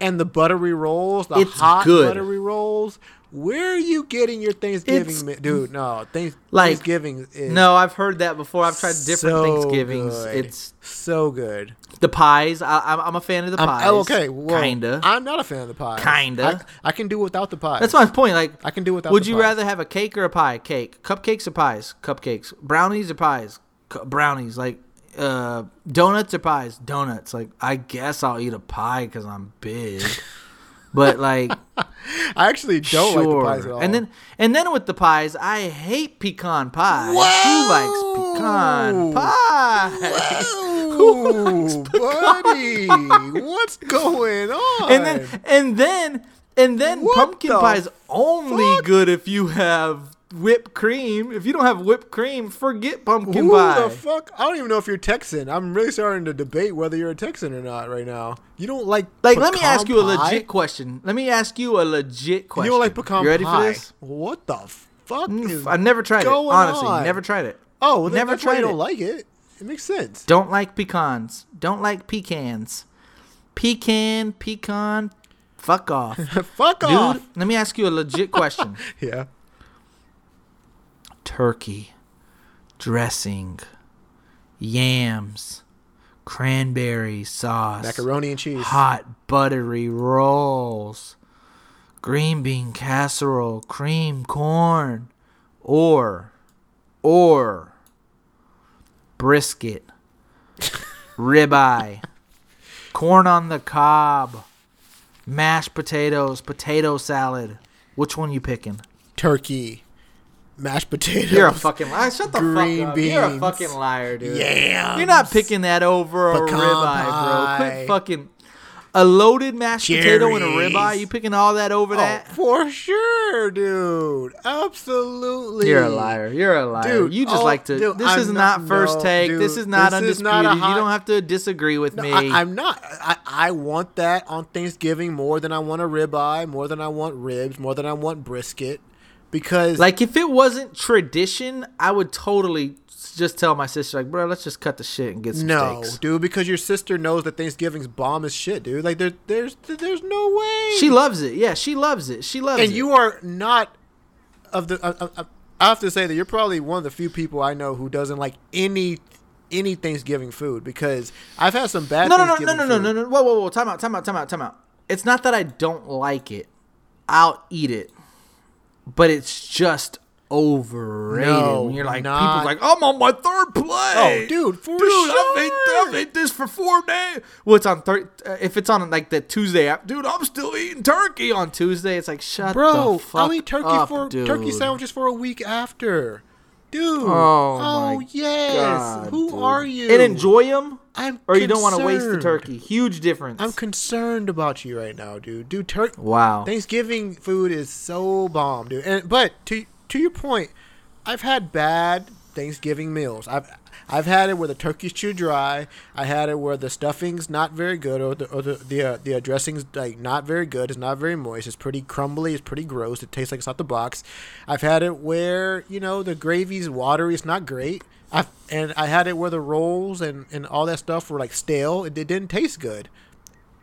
B: and the buttery rolls the
A: It's
B: hot
A: good.
B: buttery rolls where are you getting your Thanksgiving
A: It's-
B: mi- dude no thanks,
A: Like,
B: Thanksgiving is
A: no, I've heard that before. I've tried different
B: so
A: Thanksgivings.
B: good.
A: It's
B: so good.
A: the pies. I, I'm, I'm a fan of the
B: I'm,
A: pies.
B: oh, okay, well,
A: kinda.
B: I'm not a fan of the pie.
A: Kinda.
B: I, I can do without the pie.
A: That's my point. Like,
B: I can do without
A: Would you
B: pies.
A: rather have a cake or a pie? Cake. Cupcakes or pies? Cupcakes. Brownies or pies? Brownies. Like, uh, donuts or pies? Donuts. Like, I guess I'll eat a pie because I'm big. But like,
B: I actually don't
A: sure.
B: like the pies at all.
A: And then, and then with the pies, I hate pecan pie. Who likes pecan pie?
B: Ooh, buddy, what's going on?
A: and then and then and then
B: What
A: pumpkin
B: the
A: pie is only
B: fuck?
A: good if you have whipped cream. If you don't have whipped cream, forget pumpkin
B: Who
A: pie.
B: the fuck? I don't even know if you're Texan. I'm really starting to debate whether you're a Texan or not right now. You don't like
A: like, let me ask you a
B: pie?
A: legit question. Let me ask you a legit question.
B: You don't like pecan
A: You ready
B: pie?
A: for this?
B: What the fuck is
A: I never tried it. Honestly,
B: on?
A: never tried it.
B: Oh, well,
A: never
B: that's why you don't
A: it.
B: like it. It makes sense.
A: Don't like pecans. Don't like pecans. Pecan, pecan, fuck off.
B: Fuck
A: Dude,
B: off.
A: let me ask you a legit question.
B: Yeah.
A: Turkey, dressing, yams, cranberry sauce,
B: Macaroni and cheese.
A: hot buttery rolls, green bean casserole, cream corn, or or brisket, ribeye, corn on the cob, mashed potatoes, potato salad. Which one you picking?
B: Turkey. Mashed potatoes.
A: You're a fucking liar. Shut the
B: Green
A: fuck up. You're a fucking liar, dude.
B: Yeah.
A: You're not picking that over a
B: Pecan
A: ribeye, bro. Quit fucking a loaded mashed potato and a
B: Cherries.
A: ribeye. You picking all that over
B: Oh,
A: that?
B: for sure, dude. Absolutely.
A: You're a liar. You're a liar.
B: Dude,
A: you just
B: oh,
A: like to.
B: dude,
A: this
B: I'm
A: is not,
B: not-
A: first
B: no,
A: take.
B: dude,
A: this is not
B: this is
A: undisputed.
B: not a
A: you don't have to disagree with
B: No,
A: me.
B: I, I'm not. I, I want that on Thanksgiving more than I want a ribeye, more than I want ribs, more than I want brisket. Because
A: like if it wasn't tradition, I would totally just tell my sister like, bro, let's just cut the shit and get some
B: no,
A: steaks.
B: dude, because your sister knows that Thanksgiving's bomb is shit, dude. Like there, there's there's no way.
A: She loves it. Yeah, she loves it. She loves it.
B: and you are not of the. Uh, uh, I have to say that you're probably one of the few people I know who doesn't like any any Thanksgiving food because I've had some bad.
A: no, no, no, no, no, no, no, no. Whoa, whoa, whoa. Time out, time out, time out, time out. It's not that I don't like it. I'll eat it. But it's just overrated.
B: No,
A: when you're like,
B: not-
A: people's like, I'm on my third plate.
B: Oh, dude, for
A: dude, I've ate. I've ate this for four days. Well, it's on third. Uh, if it's on like the Tuesday app, dude, I'm still eating turkey on Tuesday. It's like, shut
B: Bro,
A: the fuck
B: I'll eat turkey
A: up,
B: for
A: dude.
B: turkey sandwiches for a week after. Dude.
A: Oh, my
B: yes.
A: God,
B: Who
A: dude.
B: are you?
A: And enjoy them,
B: I'm
A: or you don't want to waste the turkey. Huge difference.
B: I'm concerned about you right now, dude. Dude, turkey.
A: wow.
B: Thanksgiving food is so bomb, dude. And but to to your point, I've had bad Thanksgiving meals. I've I've had it where the turkey's too dry. I had it where the stuffing's not very good, or the or the the, uh, the uh, dressing's like not very good. It's not very moist. It's pretty crumbly. It's pretty gross. It tastes like it's out the box. I've had it where you know the gravy's watery. It's not great. I and I had it where the rolls and, and all that stuff were like stale. It, it didn't taste good.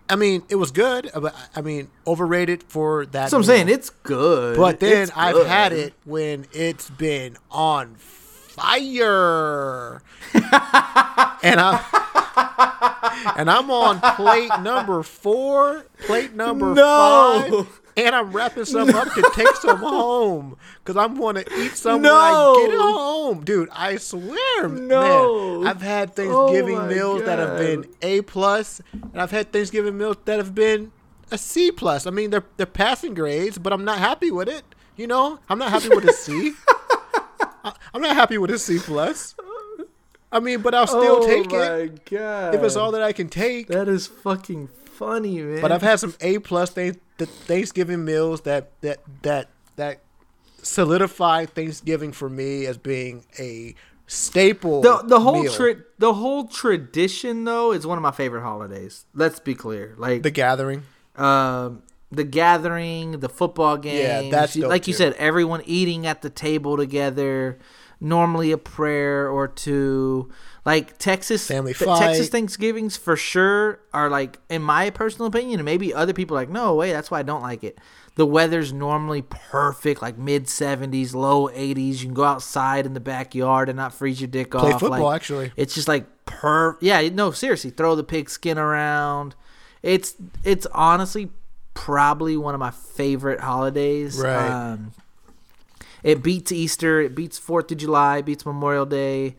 B: I mean, it was good, uh, but I mean, overrated for that.
A: That's what I'm saying. It's good.
B: But then
A: It's
B: I've
A: good.
B: had it when it's been on fire, and I and I'm on plate number four, plate number
A: No.
B: five, and I'm wrapping some up to take some home because I'm want to eat some when I get home, dude. I swear,
A: No.
B: man. I've had oh Thanksgiving
A: Oh
B: meals that have been A plus, and I've had Thanksgiving meals that have been a C plus. I mean, they're they're passing grades, but I'm not happy with it. You know, I'm not happy with a C. I, I'm not happy with a C plus. I mean, but I'll still oh take it
A: Oh god!
B: if it's all that I can take.
A: that is fucking funny, man.
B: But I've had some A plus th- th- Thanksgiving meals that that that that solidify Thanksgiving for me as being a staple.
A: the the whole tra- the whole tradition though is one of my favorite holidays. Let's be clear, like
B: the gathering.
A: um, the gathering, the football game.
B: Yeah, that's
A: like you
B: too.
A: said, everyone eating at the table together. Normally a prayer or two. Like Texas,
B: Family
A: th- Texas. Thanksgivings for sure are like, in my personal opinion, and maybe other people are like, no way, that's why I don't like it. The weather's normally perfect, like mid seventies, low eighties. You can go outside in the backyard and not freeze your dick
B: Play
A: off.
B: football,
A: like,
B: actually.
A: it's just like per yeah no seriously throw the pig skin around it's it's honestly probably one of my favorite holidays
B: Right.
A: um it beats easter it beats fourth of july it beats memorial day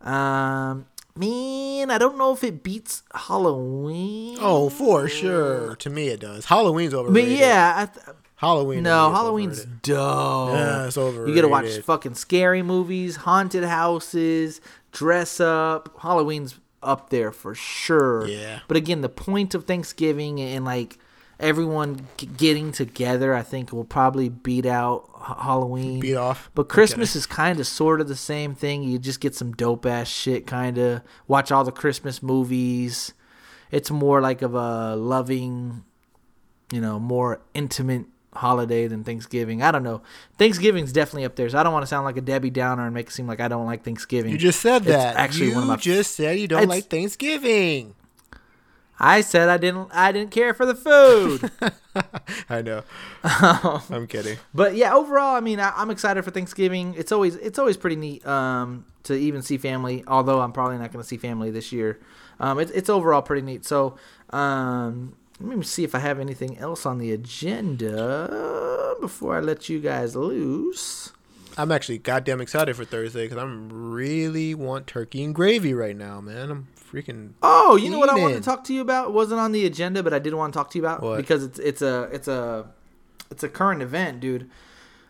A: um man i don't know if it beats halloween
B: Oh, for sure. To me, it does. Halloween's overrated.
A: but yeah I th-
B: Halloween.
A: no halloween's
B: overrated.
A: dope
B: Yeah, it's overrated.
A: you gotta watch fucking scary movies haunted houses dress up halloween's up there for sure
B: Yeah.
A: but again the point of thanksgiving and like everyone g- getting together i think will probably beat out H- halloween
B: Beat off.
A: but christmas is kind of sort of the same thing you just get some dope ass shit kind of watch all the christmas movies it's more like of a loving you know, more intimate holiday than Thanksgiving. I don't know. Thanksgiving's definitely up there. So I don't want to sound like a Debbie Downer and make it seem like I don't like Thanksgiving.
B: You just said
A: It's
B: that.
A: actually
B: you
A: one of my
B: just said you don't like Thanksgiving.
A: I said I didn't I didn't care for the food.
B: I know. I'm kidding.
A: but yeah, overall, I mean, I, I'm excited for Thanksgiving. It's always it's always pretty neat um, to even see family. Although I'm probably not going to see family this year. Um, it's it's overall pretty neat. So um, let me see if I have anything else on the agenda before I let you guys loose.
B: I'm actually goddamn excited for Thursday because I'm really want turkey and gravy right now, man. I'm freaking.
A: Oh, you know what I wanted to talk to you about? It wasn't on the agenda, but I did want to talk to you about
B: What?
A: because it's it's a it's a it's a current event, dude.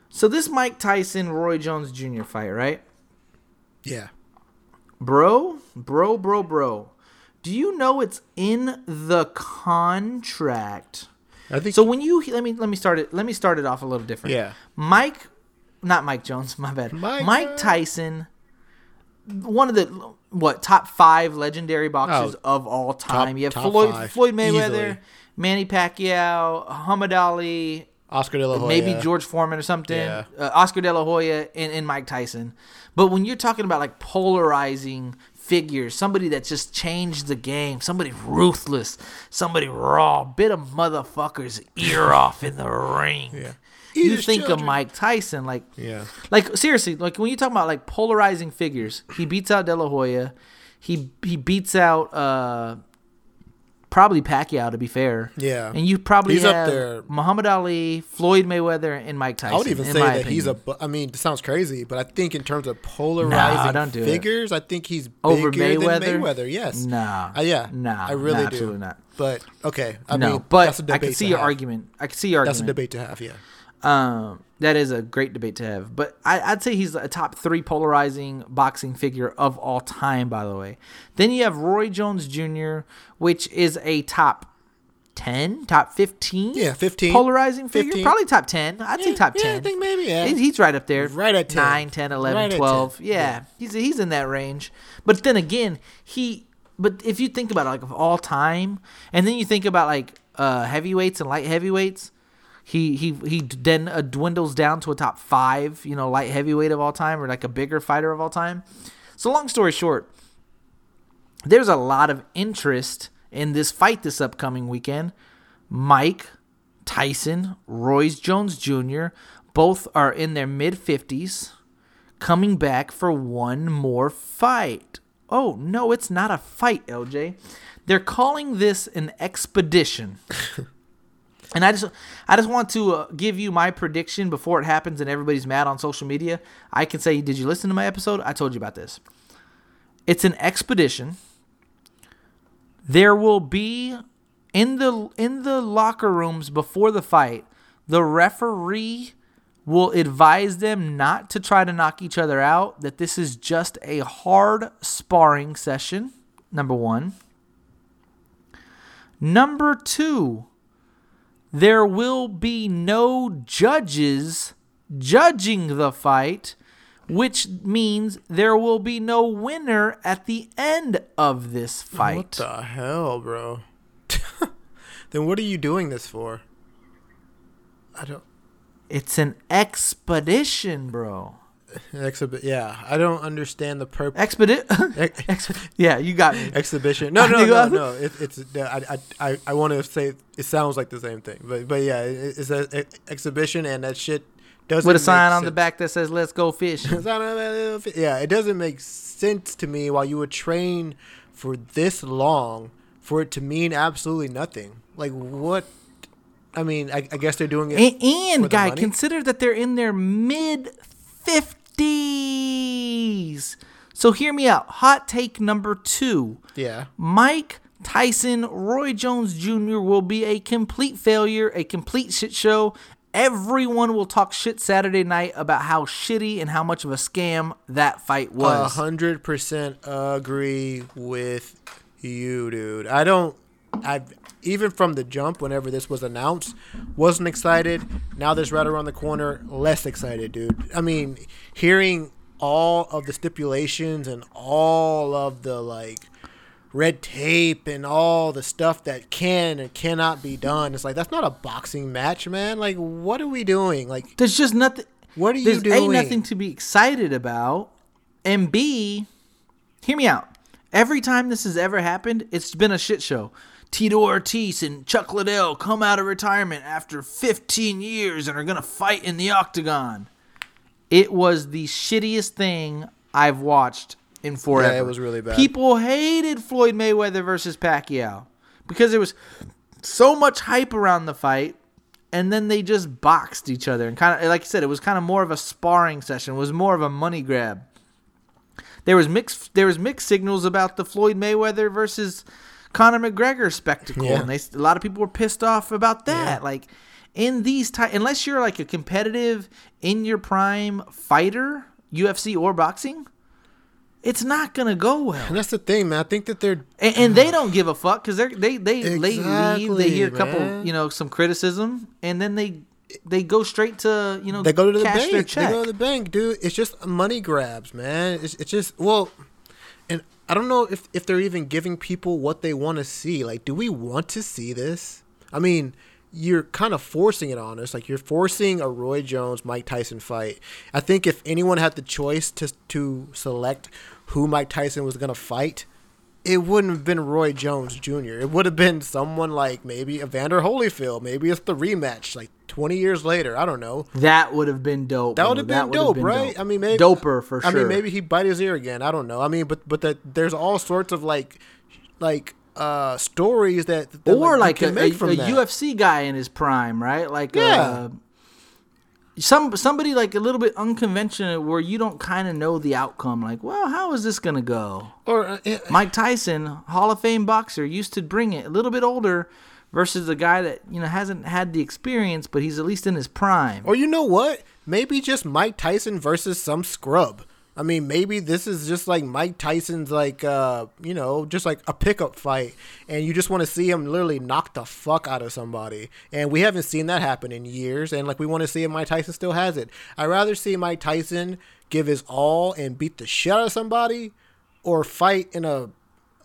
A: So this Mike Tyson Roy Jones Jr. fight, right?
B: Yeah.
A: Bro, bro, bro, bro. Do you know it's in the contract?
B: I think
A: So when you let me let me start it let me start it off a little different.
B: Yeah.
A: Mike, not Mike Jones, my bad.
B: Mike
A: Mike. Tyson, one of the what top five legendary boxers
B: Oh,
A: of all time. you have Floyd
B: five,
A: Floyd Mayweather,
B: easily.
A: Manny Pacquiao, Muhammad Ali,
B: Oscar De La Hoya.
A: maybe George Foreman or something,
B: Yeah.
A: uh, Oscar De La Hoya, and, and Mike Tyson. But when you're talking about like polarizing figures, somebody that just changed the game, somebody ruthless, somebody raw, bit a motherfucker's ear off in the ring.
B: Yeah.
A: You think of. Mike Tyson, like,
B: Yeah.
A: like seriously, like when you talk about like polarizing figures, he beats out De La Hoya, he he beats out uh probably Pacquiao to be fair.
B: Yeah.
A: and you probably
B: He's up there.
A: Muhammad Ali, Floyd Mayweather, and Mike Tyson.
B: I would even say that
A: opinion.
B: he's a. I mean, it sounds crazy, but I think in terms of polarizing
A: don't do it.
B: figures, I think he's
A: Over
B: bigger
A: Mayweather?
B: than Mayweather. Yes.
A: Nah.
B: Uh, yeah.
A: Nah,
B: I really
A: nah,
B: do.
A: absolutely not.
B: But okay. I
A: no,
B: mean,
A: but
B: that's a
A: I can see your
B: have.
A: argument. I can see your argument.
B: That's a debate to have. Yeah.
A: Um, that is a great debate to have. But I, I'd say he's a top three polarizing boxing figure of all time. By the way, then you have Roy Jones Jr., which is a top ten, top fifteen.
B: Yeah, 15.
A: polarizing figure.
B: 15.
A: Probably top ten. I'd say
B: Yeah,
A: top
B: yeah,
A: ten.
B: I think maybe, yeah.
A: He's, he's right up there.
B: Right at 10.
A: 9, 10, 11,
B: Right
A: 12.
B: 10.
A: Yeah,
B: Yeah.
A: he's he's in that range. But then again, he. But if you think about it, like of all time, and then you think about like uh, heavyweights and light heavyweights, he he he then uh, dwindles down to a top five, you know, light heavyweight of all time, or like a bigger fighter of all time. So long story short, there's a lot of interest in this fight this upcoming weekend. Mike Tyson, Roy Jones Jr. both are in their mid 50s, coming back for one more fight. Oh no, it's not a fight, LJ. They're calling this an expedition. And I just, I just want to uh, give you my prediction before it happens and everybody's mad on social media. I can say, did you listen to my episode? I told you about this. It's an expedition. There will be in the in the locker rooms before the fight, the referee will advise them not to try to knock each other out, that this is just a hard sparring session. Number one. Number two, there will be no judges judging the fight, which means there will be no winner at the end of this fight.
B: What the hell, bro? then what are you doing this for? I don't.
A: It's an expedition, bro.
B: Exhibit. Yeah, I don't understand the purpose.
A: Expedi-
B: Ex-
A: yeah, you got me.
B: exhibition. No, no, no, no. It, it's. I, I, I, I want to say it sounds like the same thing, but, but yeah, it, it's an exhibition, and that shit doesn't.
A: With a sign on the back that says "Let's go fishing."
B: Sign on that little fi- yeah, it doesn't make sense to me why you would train for this long for it to mean absolutely nothing. Like what? I mean, I, I guess they're doing it.
A: And, and guy,
B: money?
A: consider that they're in their mid fifties. So hear me out. Hot take number two.
B: yeah,
A: Mike Tyson, Roy Jones Jr. will be a complete failure, a complete shit show. Everyone will talk shit Saturday night about how shitty and how much of a scam that fight was.
B: hundred percent agree with you, dude. I don't. I even from the jump, whenever this was announced, wasn't excited. Now this right around the corner, less excited, dude. I mean, hearing all of the stipulations and all of the like red tape and all the stuff that can and cannot be done. It's like that's not a boxing match, man. Like, what are we doing? Like,
A: There's just nothing.
B: What are you
A: there's
B: doing?
A: A, nothing to be excited about, and B, hear me out. Every time this has ever happened, it's been a shit show. Tito Ortiz and Chuck Liddell come out of retirement after 15 years and are gonna fight in the octagon. It was the shittiest thing I've watched in forever.
B: Yeah, it was really bad.
A: People hated Floyd Mayweather versus Pacquiao because there was so much hype around the fight and then they just boxed each other and kind of like I said it was kind of more of a sparring session it was more of a money grab there was mixed there was mixed signals about the Floyd Mayweather versus Conor McGregor spectacle
B: Yeah.
A: and they a lot of people were pissed off about that like in these ti unless you're like a competitive in your prime fighter UFC or boxing it's not gonna go well
B: and that's the thing, man. I think that they're
A: and, and they don't give a fuck because they they they they leave. They hear a couple,
B: man.
A: you know, some criticism, and then they they go straight to you know
B: They go to the bank. They go to the bank, dude. It's just money grabs, man. It's, it's just well, and I don't know if if they're even giving people what they want to see. Like, do we want to see this? I mean, you're kind of forcing it on us. Like, you're forcing a Roy Jones Mike Tyson fight. I think if anyone had the choice to to select who Mike Tyson was gonna fight. It wouldn't have been Roy Jones Jr. It would have been someone like maybe Evander Holyfield. Maybe it's the rematch, like 20 years later. I don't know.
A: that would have been dope.
B: That would have been dope, right?
A: dope.
B: I mean, maybe
A: doper for sure.
B: I mean, maybe he bite his ear again. I don't know. I mean, but but that there's all sorts of like like uh stories that, that
A: or like,
B: you
A: a, a,
B: from
A: a. UFC guy in his prime, right? Like
B: Yeah.
A: uh, some somebody like a little bit unconventional where you don't kind of know the outcome. Like, well, how is this gonna go?
B: or uh,
A: Mike Tyson, Hall of Fame boxer, used to bring it a little bit older versus a guy that you know hasn't had the experience, but he's at least in his prime.
B: or you know what? Maybe just Mike Tyson versus some scrub. I mean, maybe this is just like Mike Tyson's like uh, you know, just like a pickup fight and you just want to see him literally knock the fuck out of somebody. And we haven't seen that happen in years and like we want to see if Mike Tyson still has it. I'd rather see Mike Tyson give his all and beat the shit out of somebody or fight in a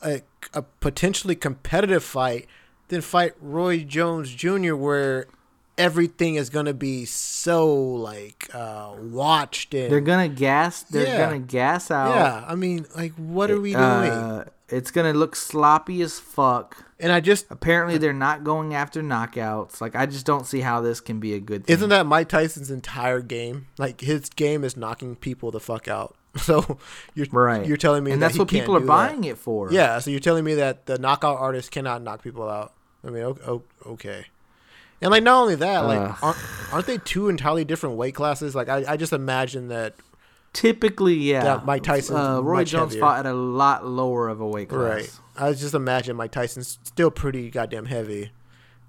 B: a, a potentially competitive fight than fight Roy Jones Jr. where everything is gonna be so like uh, watched and
A: They're gonna gas. They're
B: Yeah.
A: gonna gas out.
B: yeah. I mean, like, what are we doing?
A: Uh, it's gonna look sloppy as fuck.
B: and I just
A: Apparently, they're not going after knockouts. Like, I just don't see how this can be a good thing.
B: isn't that Mike Tyson's entire game? Like his game is knocking people the fuck out. So you're
A: right?
B: You're telling me
A: and
B: that
A: that's what people are buying
B: that.
A: it for.
B: Yeah, so you're telling me that the knockout artist cannot knock people out. I mean, okay. And like not only that, like aren't, aren't they two entirely different weight classes? Like I, I just imagine that
A: Typically, yeah.
B: That Mike Tyson's
A: Uh, Roy Jones
B: heavier.
A: fought at a lot lower of a weight class.
B: right. I just imagine Mike Tyson's still pretty goddamn heavy,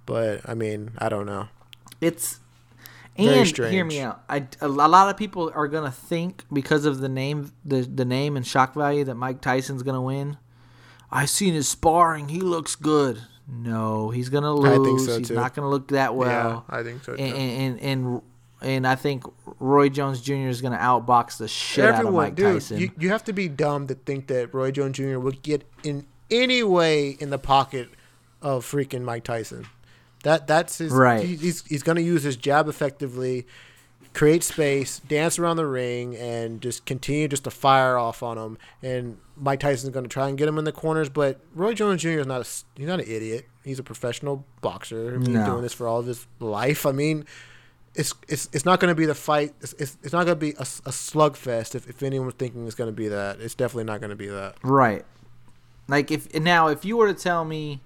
B: but I mean I don't know.
A: It's
B: Very
A: And hear me out. I, a lot of people are gonna think because of the name, the the name and shock value that Mike Tyson's gonna win. I've seen his sparring. He looks good. No, he's gonna lose.
B: I think so,
A: he's
B: too.
A: not gonna look that well.
B: yeah, I think so. Too.
A: and, and and and I think Roy Jones Jr. is gonna outbox the shit out of
B: Everyone,
A: Mike
B: dude,
A: Tyson.
B: you, you have to be dumb to think that Roy Jones Jr. would get in any way in the pocket of freaking Mike Tyson. That that's his
A: Right.
B: he- he's he's gonna use his jab effectively, create space, dance around the ring, and just continue just to fire off on him. And Mike Tyson's gonna try and get him in the corners, but Roy Jones Jr. is not a he's not an idiot. He's a professional boxer. He's been
A: No.
B: doing this for all of his life. I mean, it's it's it's not going to be the fight. It's, it's, it's not going to be a, a slugfest. If, if anyone's thinking it's going to be that, it's definitely not going to be that.
A: Right. Like if now if you were to tell me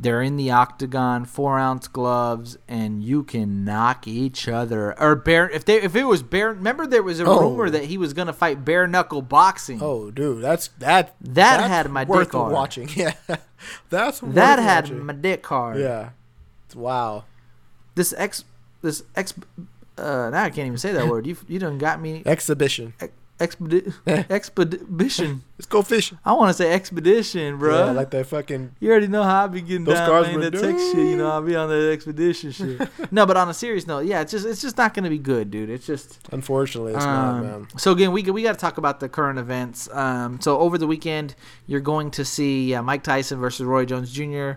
A: they're in the octagon, four ounce gloves, and you can knock each other or bare if they if it was bare remember there was a
B: Oh.
A: rumor that he was gonna fight bare knuckle boxing.
B: Oh, dude, that's that.
A: That
B: that's
A: had my dick
B: worth
A: hard.
B: watching. Yeah, that's
A: that had
B: watching.
A: my dick hard.
B: Yeah, wow.
A: This ex this ex uh now I can't even say that word. You you done got me
B: Exhibition.
A: Expedi- expedition.
B: Let's go fishing.
A: I want to say expedition, bro.
B: Yeah, like that fucking.
A: You already know how I be getting
B: Those
A: down
B: cars
A: man, that tech shit. You know, I'll be on the expedition shit. no, but on a serious note, yeah, it's just it's just not gonna be good, dude. It's just.
B: Unfortunately, it's not,
A: Um,
B: man.
A: so again, we we got to talk about the current events. Um, so over the weekend, you're going to see uh, Mike Tyson versus Roy Jones Jr.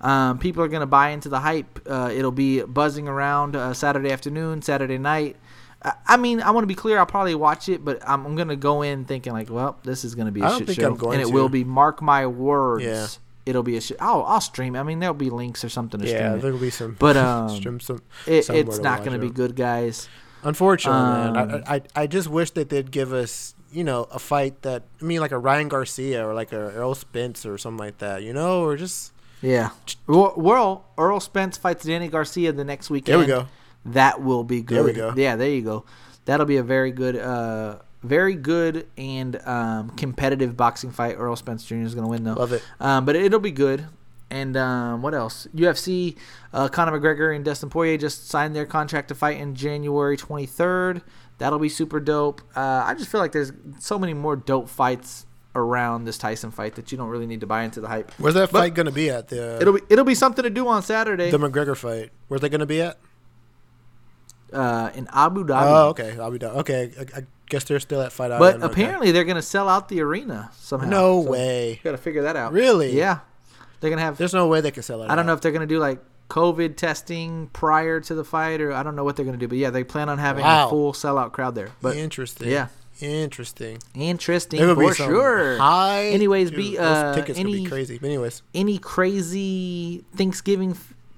A: Um, people are going to buy into the hype. Uh, it'll be buzzing around uh, Saturday afternoon, Saturday night. I- mean, I want to be clear. I'll probably watch it, but I'm, I'm going to go in thinking like, well, this is going to be a
B: I don't
A: shit
B: think
A: show,
B: I'm going
A: and it
B: to.
A: will be. Mark my words.
B: Yeah.
A: It'll be a shit. I'll, I'll stream. it. I mean, there'll be links or something to
B: Yeah,
A: stream
B: there'll be some.
A: But um,
B: stream some.
A: it, it's not going to be good, guys.
B: Unfortunately, man.
A: Um,
B: I, I I just wish that they'd give us, you know, a fight that I mean, like a Ryan Garcia or like a Errol Spence or something like that, you know, or just
A: Yeah. Well, Errol, Errol Spence fights Danny Garcia the next weekend.
B: there we go.
A: That will be good.
B: There we go.
A: Yeah, there you go. That'll be a very good, uh, very good and um, competitive boxing fight. Errol Spence Jr. is going to win though.
B: Love it.
A: Um, but it'll be good. And um, what else? UFC, uh, Conor McGregor and Dustin Poirier just signed their contract to fight in January 23rd. That'll be super dope. Uh, I just feel like there's so many more dope fights around this Tyson fight that you don't really need to buy into the hype.
B: Where's that
A: But-
B: fight gonna be at? The
A: It'll be it'll be something to do on Saturday
B: the McGregor fight. Where's that gonna be at?
A: Uh, in Abu Dhabi.
B: Oh, okay. Be done. Okay, I, I guess they're still at Fight
A: But
B: Island. okay.
A: apparently they're gonna sell out the arena somehow.
B: no
A: So,
B: way.
A: Got to figure that out.
B: Really?
A: Yeah. They're gonna have.
B: There's no way they can sell it.
A: I don't know if they're gonna do like COVID testing prior to the fight, or I don't know what they're gonna do. But yeah, they plan on having
B: Wow.
A: a full sellout crowd there. But
B: Interesting.
A: yeah.
B: Interesting.
A: interesting
B: There
A: for sure.
B: High.
A: Anyways,
B: Dude,
A: be,
B: those
A: uh,
B: tickets
A: any-
B: be crazy. But anyways,
A: Any crazy Thanksgiving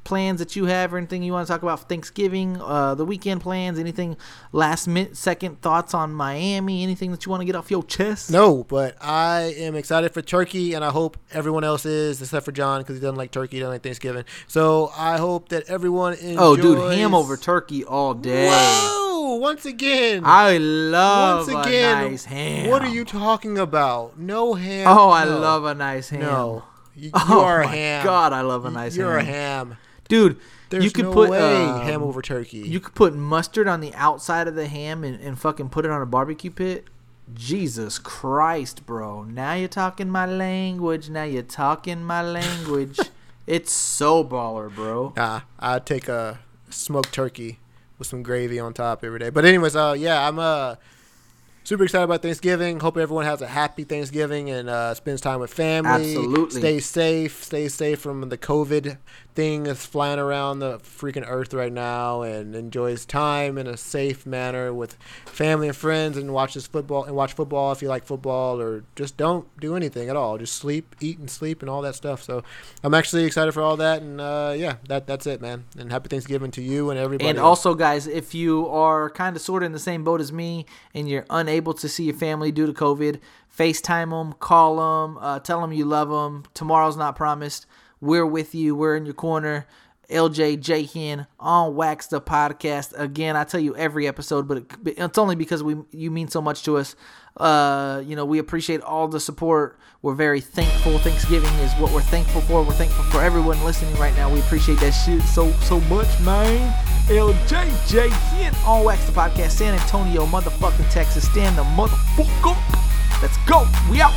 A: plans that you have, or anything you want to talk about Thanksgiving, uh, the weekend plans, anything last minute second thoughts on Miami, anything that you want to get off your chest?
B: no. But I am excited for turkey, and I hope everyone else is, except for John, because he doesn't like turkey, doesn't like Thanksgiving. So I hope that everyone enjoys.
A: Oh, dude, ham over turkey all day.
B: Whoa! Once again.
A: I love
B: once again,
A: a nice ham.
B: what are you talking about? No ham.
A: Oh, I
B: No.
A: love a nice ham.
B: No, you, you
A: Oh
B: are a ham.
A: God, I love a nice
B: You're
A: ham.
B: a ham.
A: Dude.
B: There's
A: you could
B: no
A: put
B: way
A: um,
B: ham over turkey.
A: You could put mustard on the outside of the ham and, and fucking put it on a barbecue pit. Jesus Christ, bro. Now you're talking my language. Now you're talking my language. it's so baller, bro.
B: Nah, I'd take a smoked turkey with some gravy on top every day. But anyways, uh, yeah, I'm uh super excited about Thanksgiving. Hope everyone has a happy Thanksgiving and uh, spends time with family.
A: Absolutely.
B: Stay safe. Stay safe from the COVID thing that's flying around the freaking earth right now, and enjoys time in a safe manner with family and friends, and watches football and watch football if you like football, or just don't do anything at all. Just sleep, eat, and sleep, and all that stuff. So I'm actually excited for all that, and uh, yeah, that that's it, man. And happy Thanksgiving to you and everybody.
A: And also, guys, if you are kind of sort of in the same boat as me and you're unable to see your family due to COVID, FaceTime them, call them, uh, tell them you love them. Tomorrow's not promised. We're with you. We're in your corner. LJ J Hen on Wax the podcast. Again, I tell you every episode, but it, it's only because we you mean so much to us. Uh, you know, we appreciate all the support. We're very thankful. Thanksgiving is what we're thankful for. We're thankful for everyone listening right now. We appreciate that shit so so much, man. LJ J Hen on Wax the podcast, San Antonio, motherfucking Texas. Stand the motherfucker. Let's go. We out.